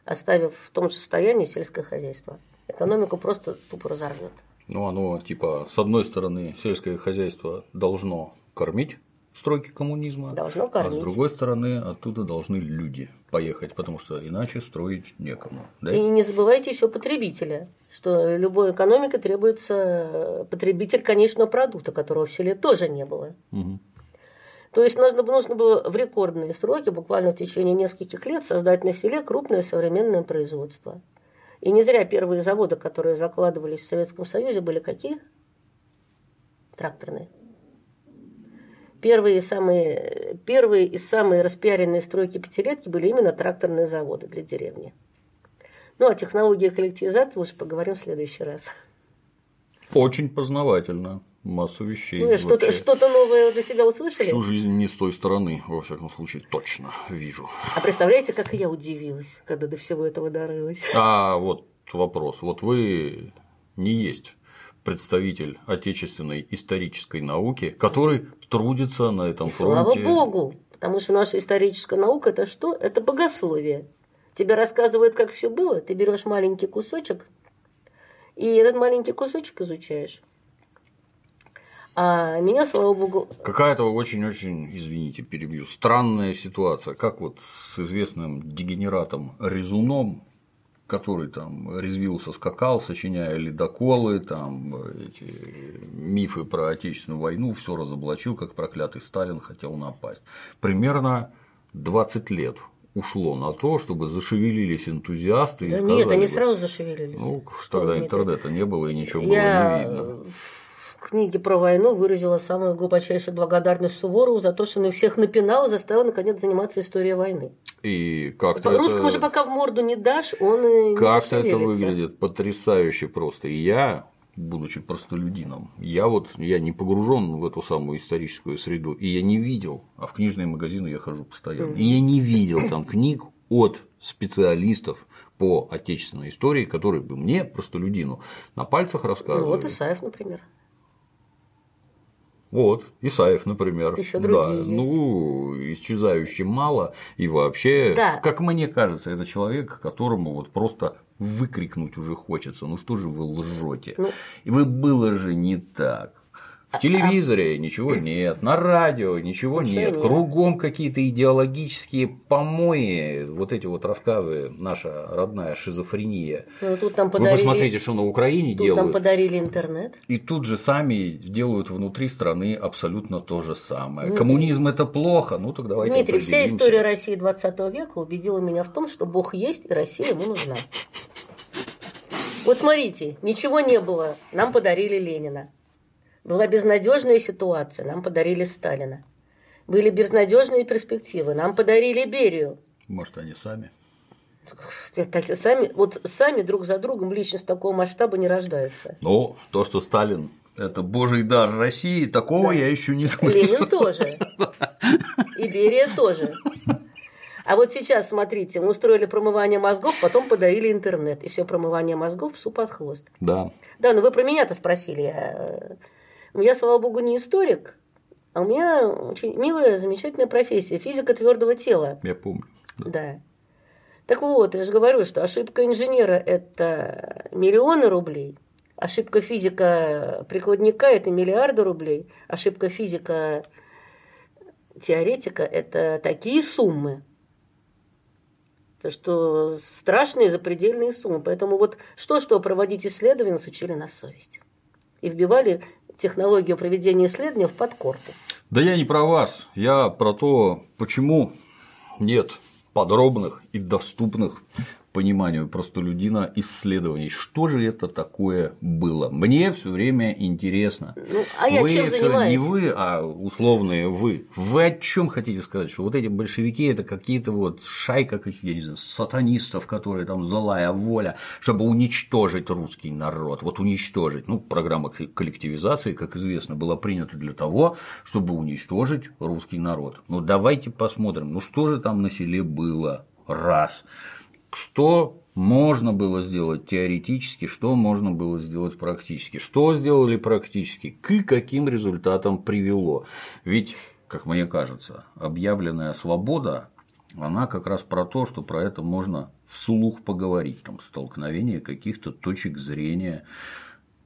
оставив в том же состоянии сельское хозяйство. Экономику просто тупо разорвет. Ну, оно, типа, с одной стороны, сельское хозяйство должно кормить стройки коммунизма, Должно а кормить. с другой стороны, оттуда должны люди поехать, потому что иначе строить некому. Да? И не забывайте еще потребителя, что любой экономике требуется э, потребитель конечного продукта, которого в селе тоже не было. Мгм. То есть нужно, нужно было в рекордные сроки, буквально в течение нескольких лет, создать на селе крупное современное производство. И не зря первые заводы, которые закладывались в Советском Союзе, были какие? Тракторные. Первые, самые, первые и самые распиаренные стройки пятилетки были именно тракторные заводы для деревни. Ну, о технологии коллективизации лучше поговорим в следующий раз. Очень познавательно. Массу вещей. Ну, что-то, что-то новое для себя услышали? Всю жизнь не с той стороны, во всяком случае, точно вижу. А представляете, как я удивилась, когда до всего этого дорылась. А вот вопрос. Вот вы не есть представитель отечественной исторической науки, который трудится на этом И слава фронте. Богу, потому что наша историческая наука это что? Это богословие. Тебе рассказывают, как все было, ты берешь маленький кусочек, и этот маленький кусочек изучаешь. А меня, слава богу... Какая-то очень-очень, извините, перебью, странная ситуация. Как вот с известным дегенератом Резуном, который там резвился, скакал, сочиняя ледоколы, там эти мифы про Отечественную войну, все разоблачил, как проклятый Сталин хотел напасть. Примерно 20 лет ушло на то, чтобы зашевелились энтузиасты. Да нет, они сразу зашевелились. Ну, тогда интернета не было и ничего Я... было не видно книге про войну выразила самую глубочайшую благодарность Суворову за то, что он всех напинал и заставил наконец заниматься историей войны. И как-то Русскому это... же пока в морду не дашь, он и Как-то это выглядит потрясающе просто. И я будучи простолюдином, я вот я не погружен в эту самую историческую среду, и я не видел, а в книжные магазины я хожу постоянно, и я не видел там книг от специалистов по отечественной истории, которые бы мне, простолюдину, на пальцах рассказывали. Ну, вот Исаев, например. Вот, Исаев, например. Еще другие да, есть. Ну, исчезающе мало. И вообще, да. как мне кажется, это человек, которому вот просто выкрикнуть уже хочется. Ну что же вы лжете? Ну, и вы было же не так. В телевизоре ничего нет, на радио ничего, нет, кругом какие-то идеологические помои, вот эти вот рассказы, наша родная шизофрения. Ну, тут нам подарили... Вы посмотрите, что на Украине тут делают. нам подарили интернет. И тут же сами делают внутри страны абсолютно то же самое. Дмитрий... Коммунизм это плохо, ну так давайте Дмитрий, вся история России 20 века убедила меня в том, что Бог есть и Россия ему нужна. Вот смотрите, ничего не было, нам подарили Ленина. Была безнадежная ситуация, нам подарили Сталина. Были безнадежные перспективы, нам подарили Берию. Может, они сами? Так, сами, вот сами друг за другом личность такого масштаба не рождаются. Ну, то, что Сталин это божий дар России, такого да. я еще не слышал. Ленин тоже. И Берия тоже. А вот сейчас, смотрите, мы устроили промывание мозгов, потом подарили интернет. И все промывание мозгов псу под хвост. Да. Да, но вы про меня-то спросили. Я я, слава богу, не историк, а у меня очень милая, замечательная профессия – физика твердого тела. Я помню. Да. да. Так вот, я же говорю, что ошибка инженера – это миллионы рублей, ошибка физика прикладника – это миллиарды рублей, ошибка физика теоретика – это такие суммы, то что страшные запредельные суммы. Поэтому вот что-что проводить исследования нас учили на совесть. И вбивали технологию проведения исследований в подкорку. Да я не про вас, я про то, почему нет подробных и доступных пониманию простолюдина исследований. Что же это такое было? Мне все время интересно. Ну, а я вы чем занимаюсь? Не вы, а условные вы. Вы о чем хотите сказать? Что вот эти большевики это какие-то вот шайка, я не знаю, сатанистов, которые там злая воля, чтобы уничтожить русский народ. Вот уничтожить. Ну, программа коллективизации, как известно, была принята для того, чтобы уничтожить русский народ. Ну, давайте посмотрим, ну что же там на селе было? Раз что можно было сделать теоретически, что можно было сделать практически, что сделали практически, к каким результатам привело. Ведь, как мне кажется, объявленная свобода, она как раз про то, что про это можно вслух поговорить, там, столкновение каких-то точек зрения,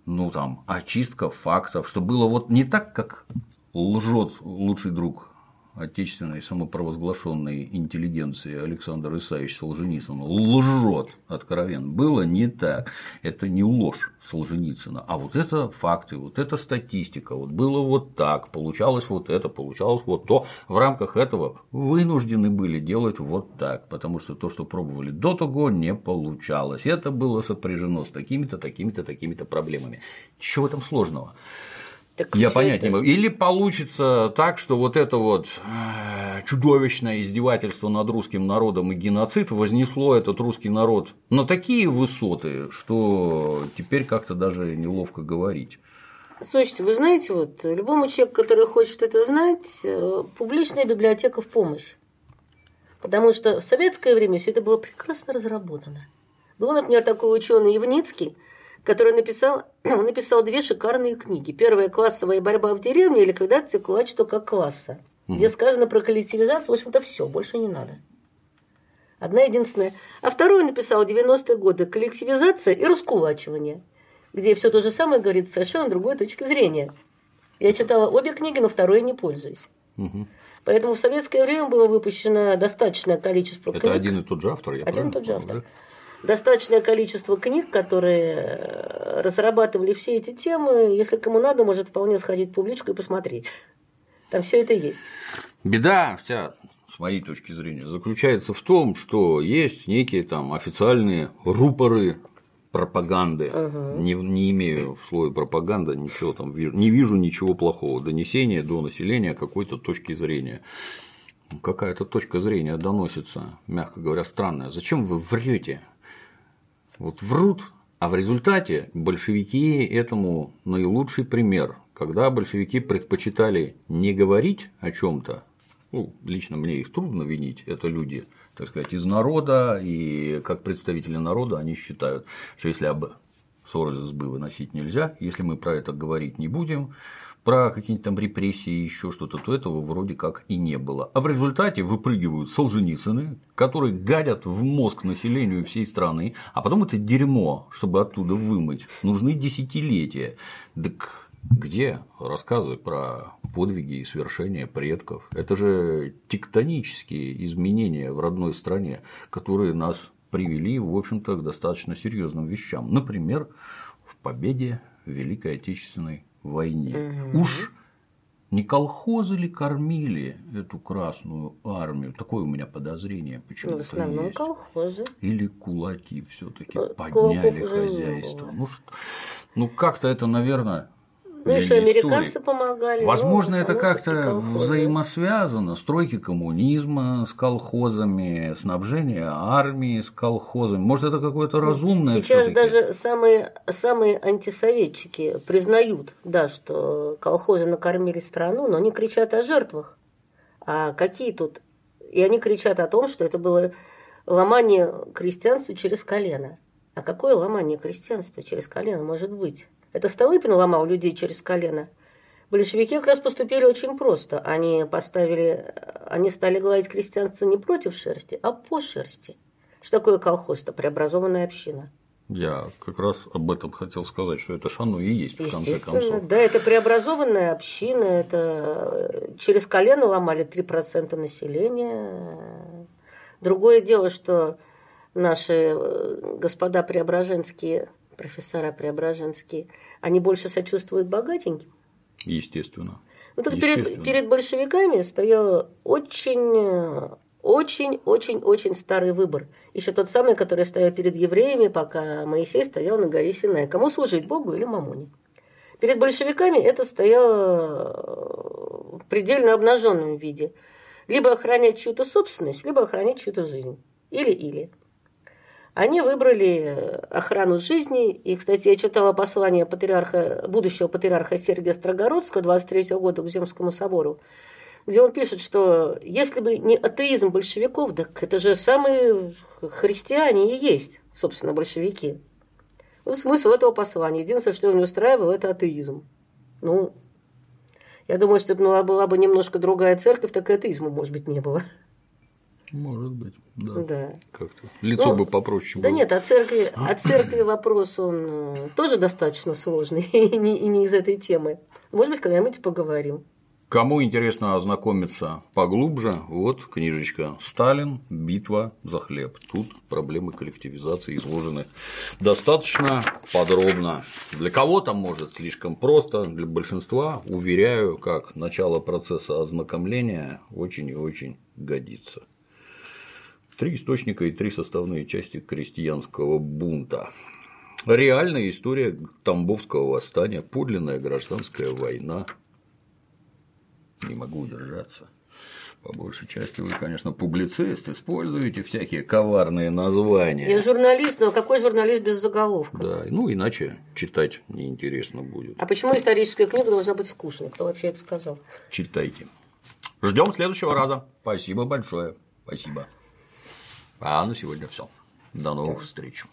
ну там, очистка фактов, что было вот не так, как лжет лучший друг отечественной самопровозглашенной интеллигенции Александр Исаевич Солженицын лжет откровенно. Было не так. Это не ложь Солженицына, а вот это факты, вот это статистика. Вот было вот так, получалось вот это, получалось вот то. В рамках этого вынуждены были делать вот так, потому что то, что пробовали до того, не получалось. Это было сопряжено с такими-то, такими-то, такими-то проблемами. Чего этом сложного? Так Я понять это... не могу. Или получится так, что вот это вот э, чудовищное издевательство над русским народом и геноцид вознесло этот русский народ на такие высоты, что теперь как-то даже неловко говорить. Слушайте, вы знаете, вот любому человеку, который хочет это знать, э, публичная библиотека в помощь. Потому что в советское время все это было прекрасно разработано. Был, например, такой ученый Евницкий, который написал, он написал две шикарные книги. Первая «Классовая борьба в деревне» и «Ликвидация кулачества как класса», угу. где сказано про коллективизацию, в общем-то, все, больше не надо. Одна единственная. А вторую написал в 90-е годы «Коллективизация и раскулачивание», где все то же самое говорит с совершенно другой точки зрения. Я читала обе книги, но второй не пользуюсь. Поэтому в советское время было выпущено достаточное количество Это книг. один и тот же автор, я Один и тот же автор. да? Достаточное количество книг, которые э, разрабатывали все эти темы. Если кому надо, может вполне сходить в публичку и посмотреть. Там все это есть. Беда вся, с моей точки зрения, заключается в том, что есть некие там официальные рупоры пропаганды. Не, не имею в слове пропаганда ничего там, не вижу ничего плохого. Донесение до населения какой-то точки зрения. Какая-то точка зрения доносится, мягко говоря, странная. Зачем вы врете? Вот врут, а в результате большевики этому наилучший пример. Когда большевики предпочитали не говорить о чем-то, ну, лично мне их трудно винить, это люди, так сказать, из народа, и как представители народа они считают, что если об ссор из избы выносить нельзя, если мы про это говорить не будем, про какие-нибудь там репрессии и еще что-то, то этого вроде как и не было. А в результате выпрыгивают Солженицыны, которые гадят в мозг населению всей страны, а потом это дерьмо, чтобы оттуда вымыть, нужны десятилетия. Так где рассказы про подвиги и свершения предков? Это же тектонические изменения в родной стране, которые нас привели, в общем-то, к достаточно серьезным вещам. Например, в победе Великой Отечественной войне. Уж не колхозы ли кормили эту Красную армию? Такое у меня подозрение Ну, почему-то в основном есть. колхозы. Или кулаки все-таки Э, подняли хозяйство. Ну, что, ну как-то это, наверное. Ну, не американцы историк. помогали. Возможно, ну, это как-то взаимосвязано. Стройки коммунизма с колхозами, снабжение армии с колхозами. Может, это какое-то разумное Сейчас даже самые, самые антисоветчики признают, да, что колхозы накормили страну, но они кричат о жертвах. А какие тут? И они кричат о том, что это было ломание крестьянства через колено. А какое ломание крестьянства через колено может быть? Это Столыпин ломал людей через колено. Большевики как раз поступили очень просто. Они поставили, они стали гладить крестьянство не против шерсти, а по шерсти. Что такое колхоз? Это преобразованная община. Я как раз об этом хотел сказать, что это ж оно и есть, в конце концов. да, это преобразованная община, это э, через колено ломали 3% населения. Другое дело, что наши э, господа преображенские, профессора преображенские, они больше сочувствуют богатеньким. Естественно. Вот так перед, Естественно. перед большевиками стоял очень, очень, очень, очень старый выбор. Еще тот самый, который стоял перед евреями, пока Моисей стоял на горе Синай. Кому служить, Богу или Мамоне? Перед большевиками это стояло в предельно обнаженном виде. Либо охранять чью-то собственность, либо охранять чью-то жизнь. Или-или. Они выбрали охрану жизни. И, кстати, я читала послание патриарха, будущего патриарха Сергия Строгородского 23 года к Земскому собору, где он пишет, что если бы не атеизм большевиков, так это же самые христиане и есть, собственно, большевики. Вот смысл этого послания. Единственное, что его не устраивало, это атеизм. Ну, я думаю, что была, была бы немножко другая церковь, так и атеизма, может быть, не было. Может быть, да. Да. Как-то лицо Ну, бы попроще Да было. нет, о церкви, о церкви вопрос, он э, тоже достаточно сложный, и не, и не из этой темы. Может быть, когда-нибудь поговорим. Кому интересно ознакомиться поглубже, вот книжечка «Сталин. Битва за хлеб». Тут проблемы коллективизации изложены достаточно подробно. Для кого-то, может, слишком просто, для большинства, уверяю, как начало процесса ознакомления очень и очень годится. Три источника и три составные части крестьянского бунта. Реальная история Тамбовского восстания, подлинная гражданская война, не могу удержаться. По большей части вы, конечно, публицист, используете всякие коварные Я названия. журналист, но какой журналист без заголовка? Да, ну иначе читать неинтересно будет. А почему историческая книга должна быть скучной? Кто вообще это сказал? Читайте. Ждем следующего раза. Спасибо большое. Спасибо. А на сегодня все. До новых встреч.